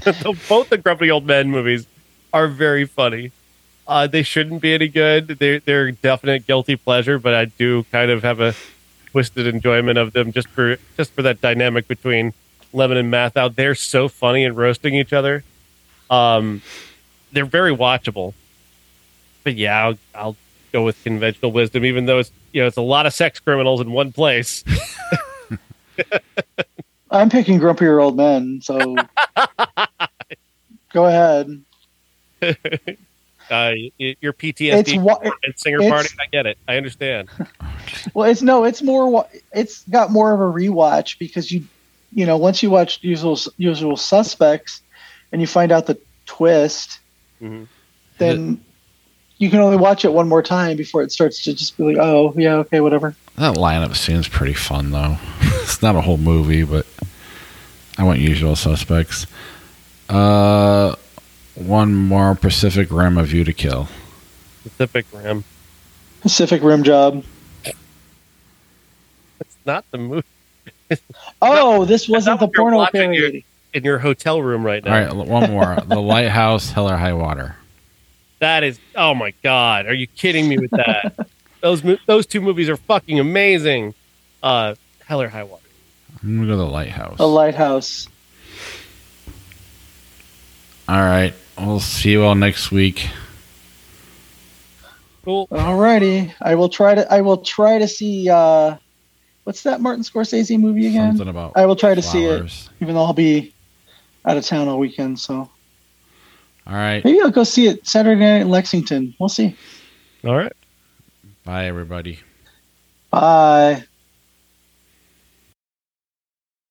Both the Grumpy Old Men movies are very funny. Uh, they shouldn't be any good. They're they're definite guilty pleasure, but I do kind of have a twisted enjoyment of them just for just for that dynamic between Lemmon and Matthau. They're so funny and roasting each other. Um, they're very watchable. But yeah, I'll, I'll go with conventional wisdom, even though it's you know it's a lot of sex criminals in one place. I'm picking grumpier old men, so go ahead. uh, your PTSD wa- and singer it's- party. I get it. I understand. well, it's no, it's more. wa- It's got more of a rewatch because you, you know, once you watch Usual Usual Suspects, and you find out the twist, Mhm. then you can only watch it one more time before it starts to just be like, oh yeah, okay, whatever. That lineup seems pretty fun, though. it's not a whole movie, but I want Usual Suspects. Uh, one more Pacific Rim, A you to Kill. Pacific Rim. Pacific Rim Job. It's not the movie Oh, this wasn't the what porno watching parody. in your hotel room right now. All right, one more. the Lighthouse, Hell or High Water. That is. Oh my god! Are you kidding me with that? those those two movies are fucking amazing. Uh, Hell or High Water. I'm gonna go to the lighthouse. The lighthouse. all right. We'll see you all next week. Cool. Alrighty. I will try to I will try to see uh what's that Martin Scorsese movie again? Something about I will try to see it, even though I'll be out of town all weekend, so All right. maybe I'll go see it Saturday night in Lexington. We'll see. All right. Bye, everybody. Bye.